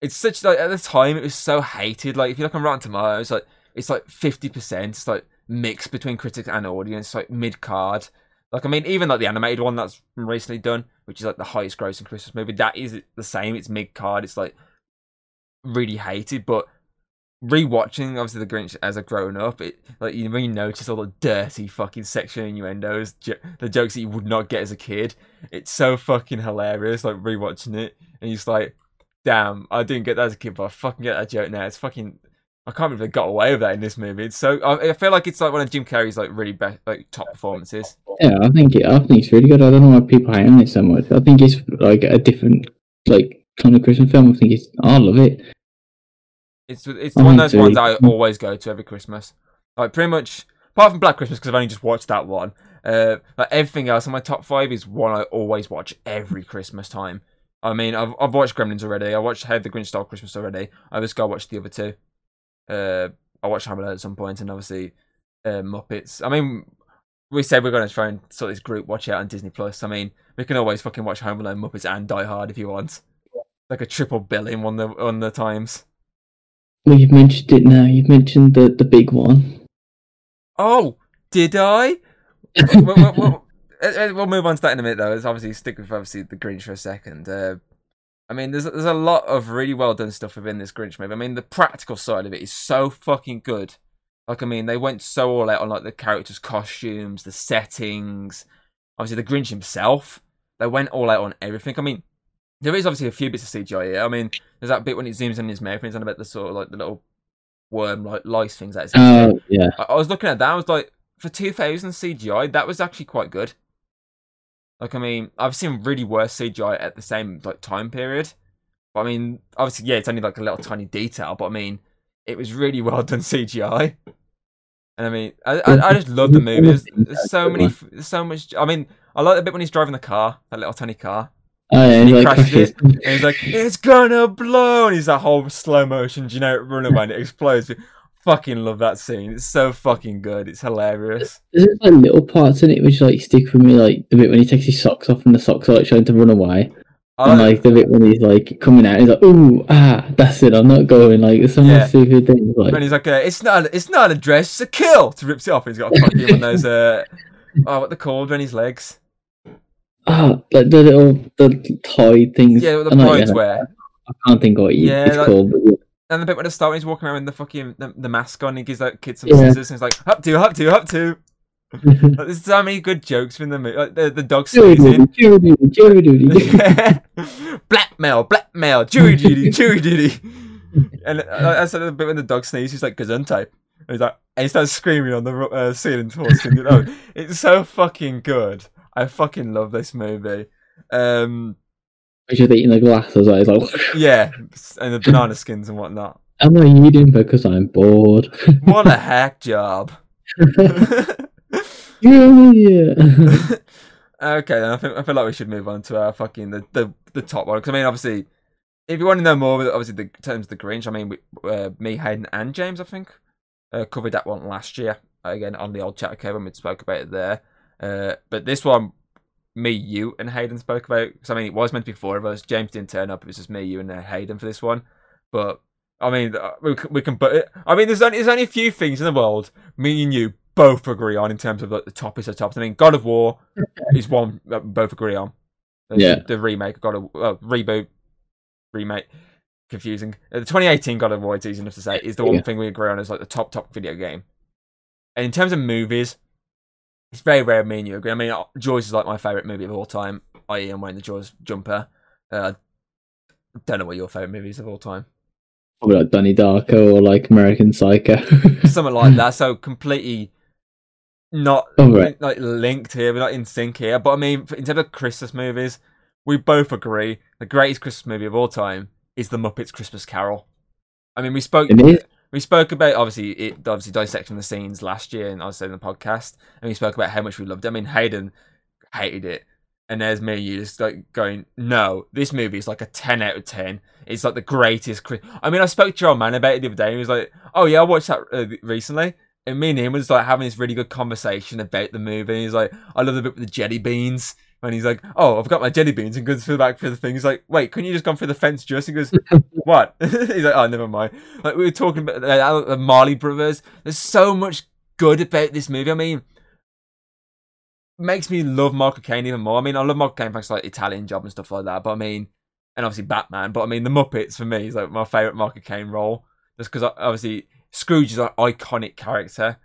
it's such like at the time it was so hated. Like if you look on Rotten Tomatoes, like it's like fifty percent. It's like mixed between critics and audience, like mid card. Like I mean, even like the animated one that's recently done, which is like the highest grossing Christmas movie, that is the same. It's mid card. It's like really hated, but rewatching obviously the Grinch as a grown up, it like you you notice all the dirty fucking sexual innuendos, the jokes that you would not get as a kid, it's so fucking hilarious. Like rewatching it, and you're just like, damn, I didn't get that as a kid, but I fucking get that joke now. It's fucking. I can't believe they got away with that in this movie. It's so. I, I feel like it's like one of Jim Carrey's like really best, like top performances. yeah, I think it, I think it's really good. I don't know why people hate on it so much. I think it's like a different like kind of Christmas film. I think it's I love it. It's it's one of those ones I always go to every Christmas. Like pretty much, apart from Black Christmas because I've only just watched that one. Uh, like everything else in my top five is one I always watch every Christmas time. I mean, I've I've watched Gremlins already. I watched How the Grinch Stole Christmas already. I just go watch the other two. Uh, I watched Home Alone at some point, and obviously uh, Muppets. I mean, we said we're going to try and sort this group watch out on Disney Plus. I mean, we can always fucking watch Home Alone, Muppets, and Die Hard if you want. Like a triple bill in one the on the times. Well, you've mentioned it now. You've mentioned the the big one. Oh, did I? <laughs> we'll, we'll, we'll, uh, we'll move on to that in a minute, though. It's obviously stick with obviously the Grinch for a second. Uh, I mean, there's there's a lot of really well done stuff within this Grinch movie. I mean, the practical side of it is so fucking good. Like, I mean, they went so all out on like the characters' costumes, the settings, obviously the Grinch himself. They went all out on everything. I mean, there is obviously a few bits of CGI here. I mean, there's that bit when it zooms in his mouth and he's on about the sort of like the little worm like lice things that is. Oh yeah. I, I was looking at that. I was like, for 2000 CGI, that was actually quite good. Like, I mean, I've seen really worse CGI at the same like time period. But I mean, obviously, yeah, it's only like a little tiny detail. But I mean, it was really <laughs> well done CGI. And I mean, I, I, I just love the <laughs> movie. There's, there's so many, there's so much. I mean, I like the bit when he's driving the car, that little tiny car. Oh yeah. And he he's like, crashes it, <laughs> and he's like, "It's gonna blow!" And he's that whole slow motion generic runaway, and it explodes. Fucking love that scene. It's so fucking good. It's hilarious. There's like little parts in it which like stick with me, like the bit when he takes his socks off and the socks are like trying to run away, I and like, the bit when he's like coming out, he's like, "Ooh, ah, that's it, I'm not going." Like there's so Yeah. stupid things. Like, when he's like, uh, "It's not, it's not a dress, it's a kill." To rips it off, he's got a fucking one of those. Uh, <laughs> oh, what they called when his legs? Ah, like the little the toy things. Yeah, the I know, brides yeah, wear. I can't think what Yeah, it's like- called. But. And the bit when the start he's walking around with the fucking the, the mask on, he gives that kid some Yeah. scissors, and he's like, "Up to, up to, up to." <laughs> Like, there's so many good jokes from the movie. Like the the dog sneezing. Jury duty, jury duty, <laughs> blackmail, blackmail, jury duty, jury <laughs> duty. And I, I said the bit when the dog sneezes, he's like Gesundheit. And he's like, and he starts screaming on the uh, ceiling towards him. You know, it's so fucking good. I fucking love this movie. Um, He's just eating the glass as well. Like, yeah, and the banana skins and whatnot. "Am <laughs> I eating because I'm bored?" <laughs> What a hack job. <laughs> yeah, yeah. okay, then I think I feel like we should move on to our fucking the the, the top one because I mean, obviously, if you want to know more, obviously the in terms of the Grinch, I mean, we, uh, me, Hayden, and James, I think, uh, covered that one last year again on the old chat okay when we spoke about it there. Uh, but this one, me, you, and Hayden spoke about because I mean, it was meant to be four of us. James didn't turn up; it was just me, you, and uh, Hayden for this one. But I mean, uh, we can, we can put it. I mean, there's only there's only a few things in the world me and you both agree on in terms of like the top is the top. I mean, God of War <laughs> is one that we both agree on. The- Yeah. The remake God of uh, reboot, remake, confusing. Uh, the 2018 God of War, it's easy enough to say, is the one Yeah. thing we agree on as like the top top video game. And in terms of movies, it's very rare me and you agree. I mean, Jaws is like my favorite movie of all time. i.e., I am wearing the Jaws jumper. Uh, I don't know what your favorite movies of all time. Probably like Donnie Darko or like American Psycho. <laughs> something like that. So completely not Oh, right. like linked here. We're not in sync here. But I mean, in terms of Christmas movies, we both agree the greatest Christmas movie of all time is The Muppets Christmas Carol. I mean, we spoke. It is. We spoke about obviously it obviously dissecting the scenes last year, and I was saying in the podcast, and we spoke about how much we loved. it. I mean, Hayden hated it, and there's me, and you just like going, no, this movie is like a ten out of ten. It's like the greatest. Chris- I mean, I spoke to your old man about it the other day. He was like, oh yeah, I watched that uh, recently. And me and him was like having this really good conversation about the movie. He's like, I love the bit with the jelly beans. And he's like, Oh, I've got my jelly beans and goes through the back for the thing. He's like, Wait, couldn't you just gone through the fence just? He goes, <laughs> What? <laughs> he's like, Oh, never mind. Like we were talking about uh, the Marley Brothers. There's so much good about this movie. I mean, makes me love Michael Caine even more. I mean, I love Michael Caine thanks to like Italian Job and stuff like that. But I mean, and obviously Batman. But I mean, the Muppets for me is like my favorite Michael Caine role, just because obviously Scrooge is an iconic character,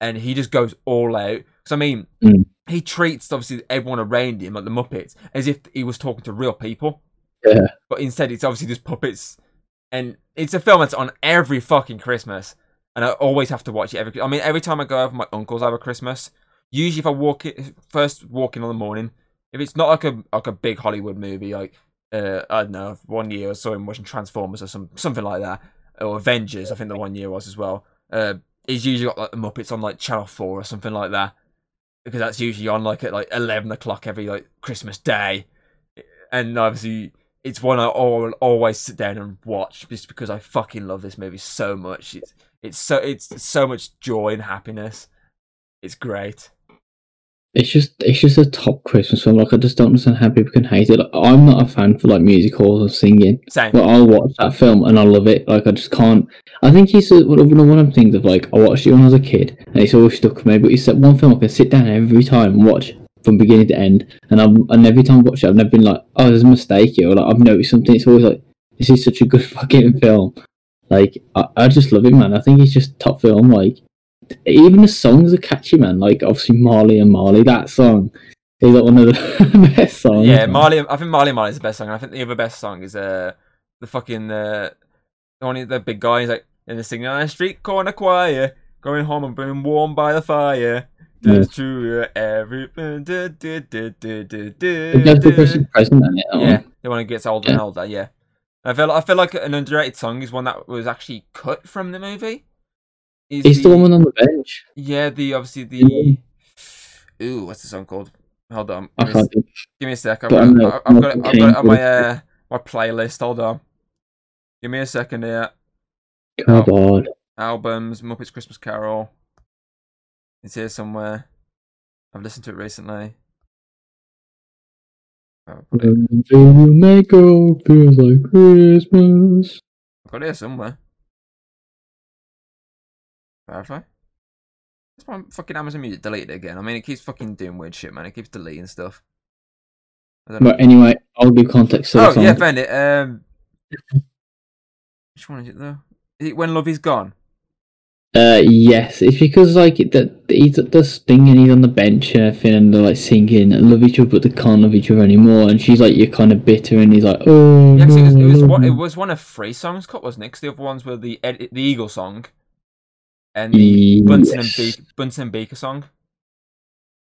and he just goes all out. So I mean, Mm. he treats obviously everyone around him, like the Muppets, as if he was talking to real people. Yeah. But instead, it's obviously just puppets, and it's a film that's on every fucking Christmas, and I always have to watch it every. I mean, every time I go over my uncle's over Christmas, usually if I walk it first walking on the morning, if it's not like a like a big Hollywood movie, like uh, I don't know, one year I saw him watching Transformers or some something like that, or Avengers. I think the one year was as well. Uh, he's usually got like the Muppets on like Channel Four or something like that, because that's usually on like at like eleven o'clock every like Christmas day, and obviously it's one I al- always sit down and watch just because I fucking love this movie so much. It's it's so it's so much joy and happiness. It's great. It's just it's just a top Christmas film. Like I just don't understand how people can hate it. Like, I'm not a fan for like musicals and singing, Same. but I'll watch that film and I love it. Like I just can't. I think it's a, one of one of the things of like I watched it when I was a kid and it's always stuck with me. But it's that one film I can sit down every time and watch from beginning to end, and I'm and every time I watch it, I've never been like, oh, there's a mistake here, or like I've noticed something. It's always like this is such a good <laughs> fucking film. Like I, I just love it, man. I think it's just top film. Like even the songs are catchy, man. Like obviously Marley and Marley, that song is like one of the <laughs> best songs. yeah. Marley. I think Marley Marley is the best song. and I think the other best song is uh the fucking uh the one the big guy is like in the singing on a street corner choir, going home and being warmed by the fire. Yeah. True. Everything. Du, It the. Christmas present in it. Yeah, the one who gets older and older. Yeah, I feel I feel like an underrated song is one that was actually cut from the movie. Is It's the woman on the bench. Yeah, the obviously the. Ooh, what's the song called? Hold on. I Give me, a, can't give me a sec. I've got, I it- know- I've got it. I've got it on my uh, my playlist. Hold on. Give me a second here. Come on. Albums, Muppets Christmas Carol. It's here somewhere. I've listened to it recently. Oh, I've got it, When you make go feels like Christmas. I've got it here somewhere. Verify. That's why fucking Amazon Music deleted it again. I mean, it keeps fucking doing weird shit, man. It keeps deleting stuff. I. But anyway, I'll do context. the Oh yeah, found it. Um, which one is it though? Is it when love is gone? Uh, yes, it's because like that he's at the sting and he's on the bench and everything, and they're like singing and love each other, but they can't love each other anymore. And she's like, "You're kind of bitter," and he's like, "Oh, Yeah, 'cause it was, it was one. It was one of three songs cut, wasn't it? 'Cause the other ones were the the Eagle song, and the Bunsen and Yes. Bunsen and Beaker song.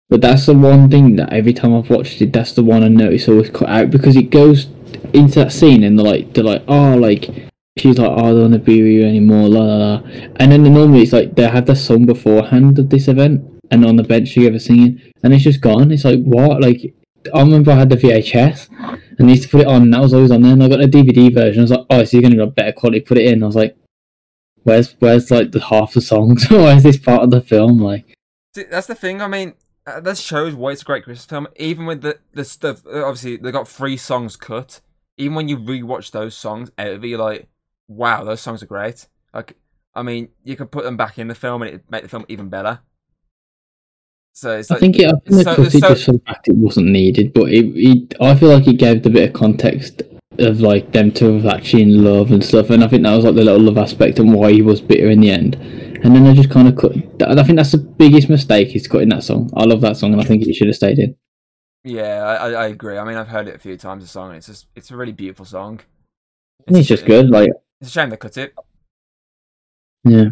But that's the one thing that every time I've watched it, that's the one I notice always cut out because it goes into that scene and they're like, they're like, oh, like she's like, oh, I don't want to be with you anymore, la la la. And then normally it's like they have the song beforehand of this event and on the bench together singing, and it's just gone. It's like what? Like I remember I had the VHS and I used to put it on, and that was always on there. And I got a DVD version. I was like, oh, so you're gonna get better quality? Put it in. I was like, where's where's like the half the songs? <laughs> Why is this part of the film? Like. See, that's the thing. I mean, uh, that shows why it's a great Christmas film. Even with the the stuff, uh, obviously they got three songs cut. Even when you rewatch those songs out it, you're like, wow, those songs are great. Like, I mean, you could put them back in the film and it make the film even better. So it's I think it, I think so- cut it so- just for the fact it wasn't needed, but it, it I feel like it gave the bit of context of like them two actually in love and stuff, and I think that was like the little love aspect and why he was bitter in the end. And then they just kind of cut. I think that's the biggest mistake is cutting that song. I love that song, and I think it should have stayed in. yeah, I, I- agree. I mean, I've heard it a few times. The song, and it's just it's a really beautiful song. I think it's just good. Like, It's a shame they cut it. yeah,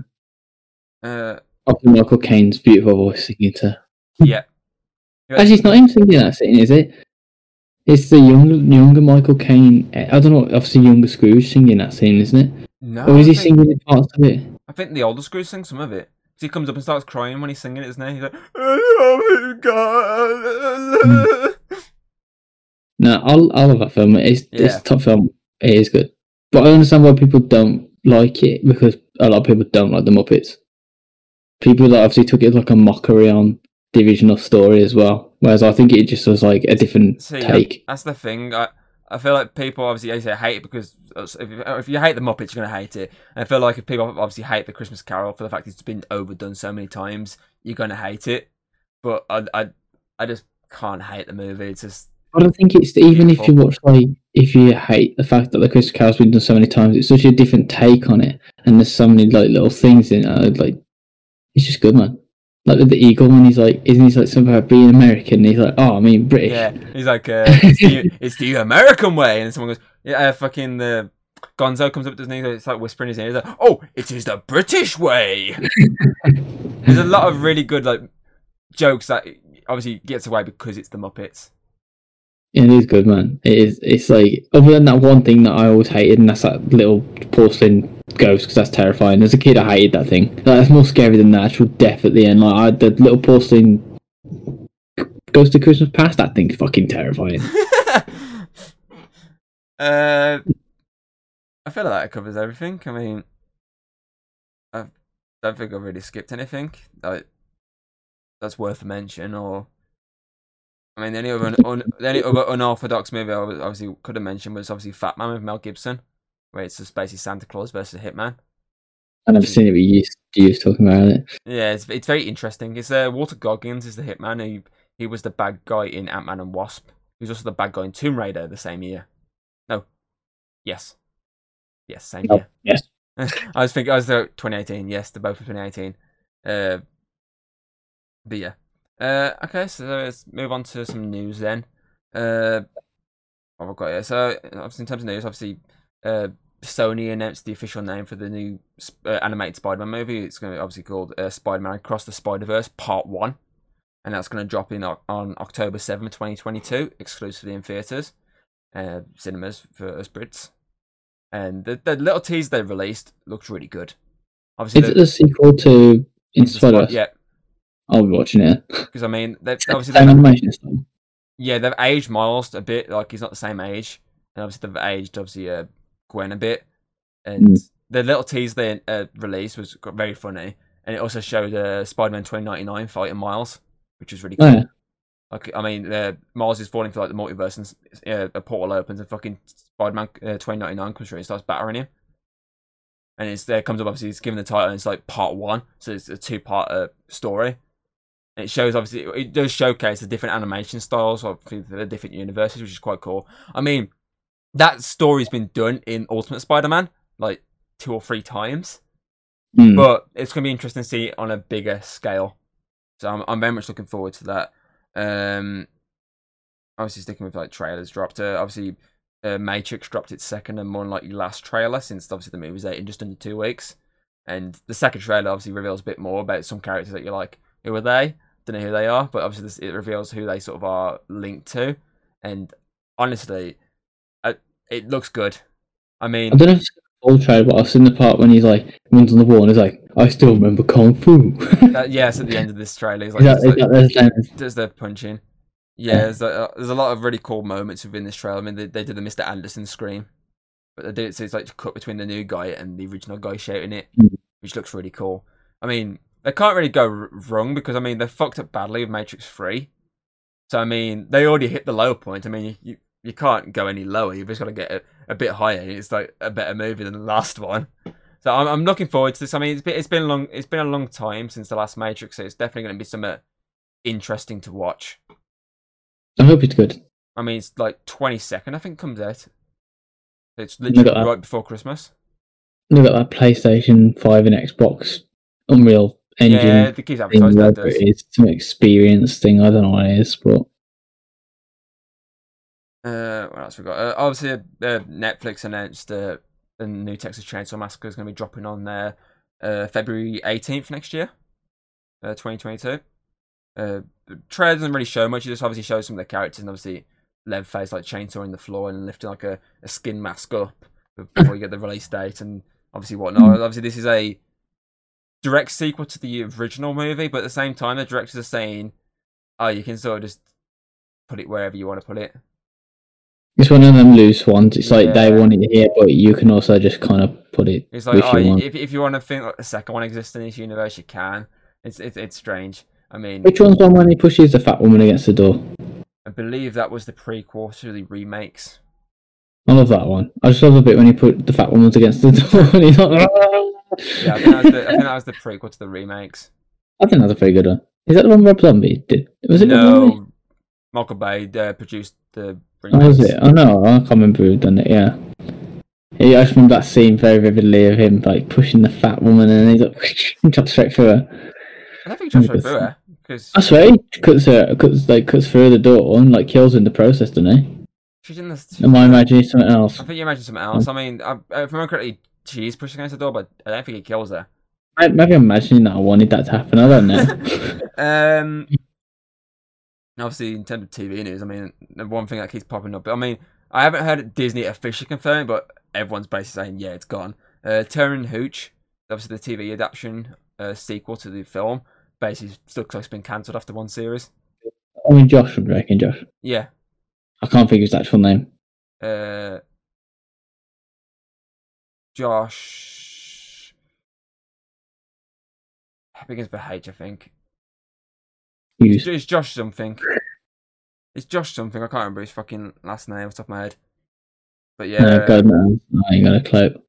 Uh, often Michael Caine's beautiful voice singing to. yeah. Actually, it's not him singing that scene, is it? It's the younger, younger Michael Caine. I don't know. Obviously, younger Scrooge singing that scene, isn't it? No, Or is I he think- singing the parts of it? I think the older Scrooge sings some of it. he comes up and starts crying when he's singing it, isn't he? He's like, "Oh my God." No, I'll I love that film. It's it's Yeah. a top film. It is good, but I understand why people don't like it because a lot of people don't like the Muppets. People that obviously took it as like a mockery on the original story as well. Whereas I think it just was like a different See, take. that's the thing. I, I feel like people obviously they say hate it because uh, if you, if you hate the Muppets, you're gonna hate it. And I feel like if people obviously hate the Christmas Carol for the fact it's been overdone so many times, you're gonna hate it. But I, I, I just can't hate the movie. It's just I don't think it's even if you watch like if you hate the fact that the Christmas Carol's been done so many times, it's such a different take on it, and there's so many like little things in it. Like it's just good, man. Like with the eagle and he's like, isn't he like somehow being American? And he's like, oh, I mean British. yeah. He's like, uh, <laughs> it's, the, it's the American way, and someone goes, yeah, uh, fucking the. Gonzo comes up to his knee, it's like whispering in his ear, he's like, "Oh, it is the British way." <laughs> There's a lot of really good like jokes that obviously gets away because it's the Muppets. It is good, man. It is. It's like other than that one thing that I always hated, and that's that little porcelain ghost, because that's terrifying. As a kid, I hated that thing. Like, that's more scary than the actual death at the end. Like I, the little porcelain ghost of Christmas past. That thing's fucking terrifying. <laughs> uh, I feel like that covers everything. I mean, I don't think I've really skipped anything like that's worth a mention. Or I mean, only other, un, the only other unorthodox movie I obviously could have mentioned was obviously Fat Man with Mel Gibson, where it's just basically Santa Claus versus Hitman. I've never seen it, but you used, talking about it. Yeah, it's it's very interesting. It's uh, Walton Goggins is the Hitman. He he was the bad guy in Ant Man and Wasp. He was also the bad guy in Tomb Raider the same year. No, yes, yes, same Oh, year. yes. <laughs> I was thinking I was uh, 2018. Yes, they're both from 2018. Uh, but yeah. Uh, okay, so let's move on to some news then. Uh, what have I got here? So, obviously, in terms of news, obviously, uh, Sony announced the official name for the new uh, animated Spider-Man movie. It's going to be obviously called uh, Spider-Man Across the Spider-Verse Part One, and that's going to drop in on October seventh, 2022, exclusively in theaters, uh, cinemas for us Brits. And the, the little tease they released looked really good. Obviously, Is it the sequel to Into the Spy- Spider? yeah, I'll be watching it. <laughs> because I mean, they've obviously they've, animation style. yeah they've aged Miles a bit. Like he's not the same age, and obviously they've aged obviously uh, Gwen a bit. And Mm. the little tease they uh, released was very funny, and it also showed uh, Spider-Man 2099 fighting Miles, which was really cool. Oh, yeah. Like I mean, uh, Miles is falling for like the multiverse, and uh, a portal opens, and fucking Spider-Man uh, 2099 comes through and starts battering him. And it's there comes up obviously it's given the title, and it's like part one, so it's a two-part uh, story. And it shows obviously it does showcase the different animation styles of the different universes, which is quite cool. I mean, that story's been done in Ultimate Spider-Man like two or three times, Mm. but it's gonna be interesting to see it on a bigger scale. So I'm I'm very much looking forward to that. Um, obviously sticking with like trailers dropped. Uh, obviously, uh, Matrix dropped its second and more unlikely last trailer since obviously the movie's out in just under two weeks. And the second trailer obviously reveals a bit more about some characters that you're like, who are they? Don't know who they are, but obviously this, it reveals who they sort of are linked to. And honestly, it looks good. I mean, I don't know if it's full trailer, but I've seen the part when he's like runs on the wall and he's like, "I still remember kung fu." that, <laughs> yes, at the end of this trailer, he's like, that, it's like- there's the punching. Yeah, Yeah. there's a, there's a lot of really cool moments within this trailer. I mean, they, they did the Mr. Anderson scream, but they did it so it's like cut between the new guy and the original guy shouting it, Mm. which looks really cool. I mean, they can't really go r- wrong because I mean they fucked up badly with Matrix Three, so I mean they already hit the low point. I mean you you, can't go any lower. You've just got to get a, a bit higher. It's like a better movie than the last one. So I'm, I'm looking forward to this. I mean, it's been it's been a long it's been a long time since the last Matrix, so it's definitely going to be something interesting to watch. I hope it's good. I mean, it's like 22nd, I think, comes out. It's literally right before Christmas. Look at that PlayStation Five and Xbox Unreal Engine yeah, they keep thing, that. Does. it is, some experience thing. I don't know what it is, but Uh, what else we got? Uh, obviously, uh, Netflix announced uh, the new Texas Chainsaw Massacre is going to be dropping on there uh, February 18th next year, uh, 2022. Uh, the trailer doesn't really show much. It just obviously shows some of the characters and obviously Leatherface like chainsawing the floor and lifting like a, a skin mask up before you get the release date and obviously whatnot. Obviously, this is a direct sequel to the original movie, but at the same time, the directors are saying, "Oh, you can sort of just put it wherever you want to put it." It's one of them loose ones. It's like they want it here, but you can also just kind of put it It's like, oh, you want. if if you want to think like the second one exists in this universe, you can. It's it's it's strange. I mean, Which one's one when he pushes the fat woman against the door? I believe that was the prequel to the remakes. I love that one. I just love the bit when he put the fat woman against the <laughs> door and he's like, Yeah, I think that was the, I think that was the prequel to the remakes. I think that's a very good one. Is that the one Rob Zombie did? Was it No, Michael Bay uh, produced the Oh, was it? Oh no, I can't remember who done it. Yeah. Yeah, I just remember that scene very vividly of him like pushing the fat woman and he's like <laughs> chops straight through her. I don't think he right Because- through it because I swear he cuts her, cuts like cuts through the door and like kills her in the process, doesn't he? she's in this. Am I imagining something else? I think you imagine something else. I mean, I, if I remember correctly, she's pushing against the door, but I don't think he kills her. I- Maybe I'm imagining that I wanted that to happen. I don't know. <laughs> Um, obviously, in terms of TV news, I mean, the one thing that keeps popping up. I mean, I haven't heard Disney officially confirm, but everyone's basically saying, yeah, it's gone. Uh, Turner Hooch, obviously the TV adaptation uh, sequel to the film, basically still looks like it's been cancelled after one series. I mean, Josh, I'm reckon Josh. Yeah. I can't think of his actual name. Uh, Josh. Begins with H, I think. Hughes. It's Josh something. It's Josh something. I can't remember his fucking last name off the top of my head. But Yeah, yeah, God knows. I ain't got a clue.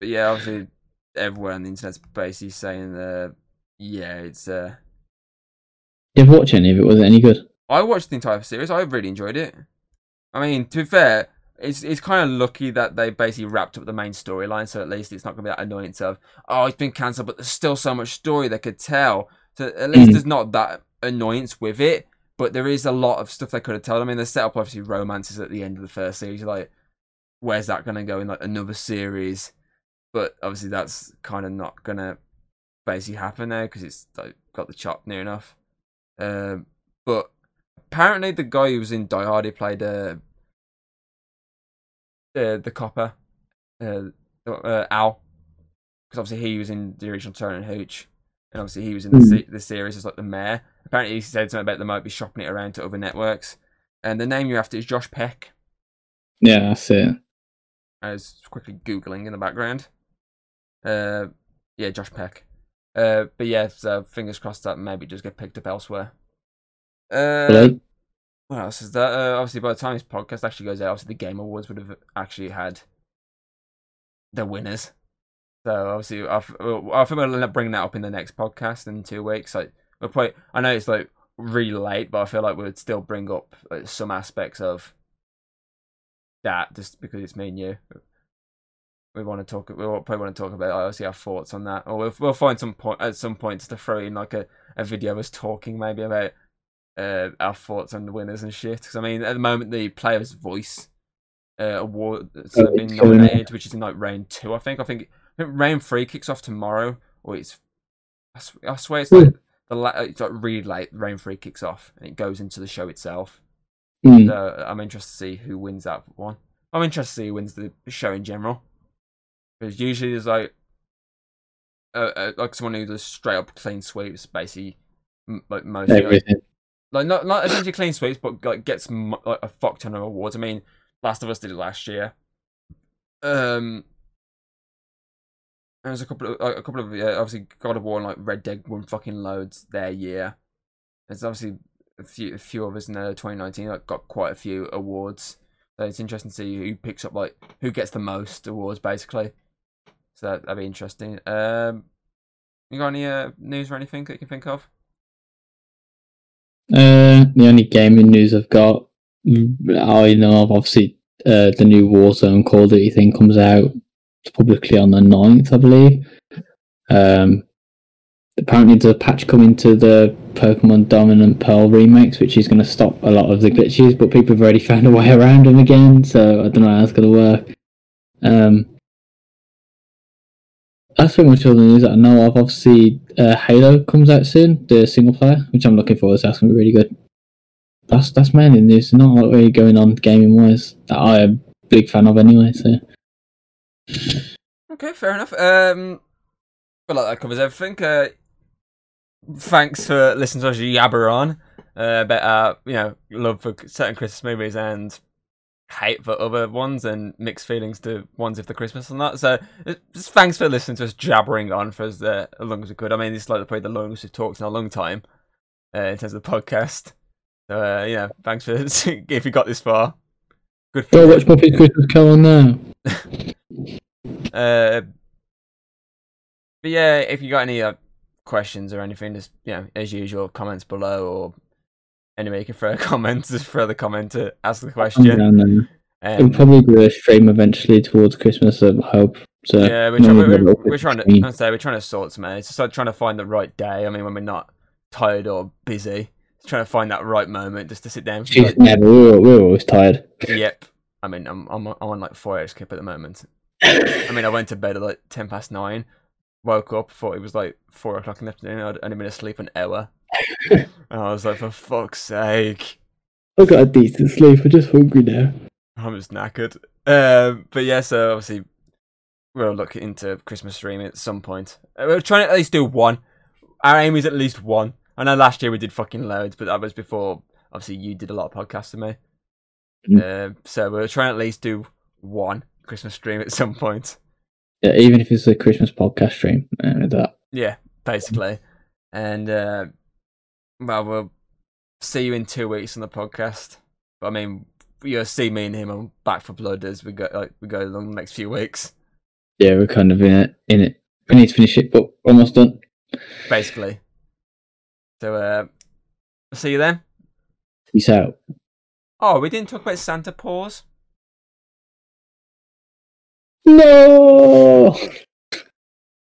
but yeah, obviously everywhere on the internet's basically saying uh yeah, it's uh Did you watch any of it? Was it any good? I watched the entire series. I really enjoyed it. I mean, to be fair, it's it's kind of lucky that they basically wrapped up the main storyline, so at least it's not going to be that annoyance of oh, it's been cancelled, but there's still so much story they could tell. So at least Mm. there's not that annoyance with it, but there is a lot of stuff they could have told. I mean, they set up obviously romances at the end of the first series. Like, where's that going to go in like another series? But obviously, that's kind of not going to basically happen now because it's like, got the chop near enough. Um, but apparently the guy who was in Die Hard, he played uh, uh the copper, uh, uh Al, because obviously he was in the original Turner and Hooch, and obviously he was in the, se- the series as like the mayor. Apparently he said something about they might be shopping it around to other networks, and the name you're after is Josh Peck. Yeah, that's it. I was quickly googling in the background. Uh, yeah, Josh Peck. Uh, but yeah, so fingers crossed that maybe just get picked up elsewhere. Uh, Like, what else is that? Uh, obviously, by the time this podcast actually goes out, obviously the Game Awards would have actually had the winners. So obviously, I, think we'll end up bringing that up in the next podcast in two weeks. Like, we'll probably, I know it's like really late, but I feel like we'd still bring up like, some aspects of that just because it's me and you. We want to talk. We probably want to talk about obviously our thoughts on that, or we'll, we'll find some point at some point to throw in like a, a video of us talking maybe about uh, our thoughts on the winners and shit. Because I mean, at the moment, the Player's Voice uh, award has been nominated, which is in like Rain Two. I think. I think. I think Rain Three kicks off tomorrow, or it's. I, sw- I swear it's Hmm. like the la- it's like really late. Rain Three kicks off, and it goes into the show itself. mm, So I'm interested to see who wins that one. I'm interested to see who wins the show in general. Because usually there's like, uh, uh, like someone who does straight up clean sweeps, basically, m- like mostly, like, like not not essentially clean sweeps, but like gets m- like a fuck ton of awards. I mean, Last of Us did it last year. Um, there's a couple of like, a couple of yeah, obviously God of War and like Red Dead won fucking loads their year. There's obviously a few a few of us in uh, 2019 that got quite a few awards. So it's interesting to see who picks up like who gets the most awards basically. So that, that'd be interesting. Um, you got any uh, news or anything that you can think of? Uh, the only gaming news I've got, mm, I know obviously, uh, the new Warzone Call Duty thing comes out publicly on the 9th, I believe. Um, apparently, there's a patch coming to the Pokemon Diamond and Pearl remakes, which is going to stop a lot of the glitches, but people have already <laughs> found a way around them again, so I don't know how that's going to work. Um, that's pretty much all the news that I know of. Obviously, uh, Halo comes out soon, the single player, which I'm looking forward to. That's going to be really good. That's that's mainly news. Not a lot really going on gaming wise that I am a big fan of anyway. So Okay, fair enough. Um, well, like that covers everything. Uh, thanks for listening to us yabber on uh, about our, you know, love for certain Christmas movies and hate for other ones and mixed feelings to ones if the Christmas or not. So, uh, just thanks for listening to us jabbering on for as, uh, as long as we could. I mean, this is like probably the longest we've talked in a long time uh, in terms of the podcast. So, uh, yeah, thanks for <laughs> if you got this far. Good for go you. watch Muppet Christmas Carol now. <laughs> Uh, but yeah, if you got any uh, questions or anything, just you know, as usual, comments below or anyway, you can throw <laughs> a comment, just throw the comment to ask the question. down there. It'll Um, probably be a stream eventually towards Christmas. I hope. So yeah, we're, trying, we're, we're, we're trying to. I say we're trying to sort some out. It's just like trying to find the right day. I mean, when we're not tired or busy, it's trying to find that right moment just to sit down. She's Like, never. We're, we're always tired. yep. I mean, I'm I'm I'm on like four hours skip at the moment. I mean, I went to bed at like ten past nine. Woke up, thought it was like four o'clock in the afternoon. I'd only been asleep an hour, <laughs> and I was like, for fuck's sake, I got a decent sleep. I'm just hungry now. I'm just knackered. Um, but yeah, so obviously we'll look into Christmas stream at some point. Uh, We're trying to at least do one. Our aim is at least one. I know last year we did fucking loads, but that was before. Obviously, you did a lot of podcasts with me. Uh, so we're trying to at least do one Christmas stream at some point. Yeah, even if it's a Christmas podcast stream, uh, that Yeah, basically. And uh well we'll see you in two weeks on the podcast. But I mean, you'll see me and him on Back 4 Blood as we go like we go along the next few weeks. Yeah, we're kind of in it. In it. We need to finish it, but almost done. Basically. So uh see you then. Peace out. Oh, we didn't talk about Santa Paws. No.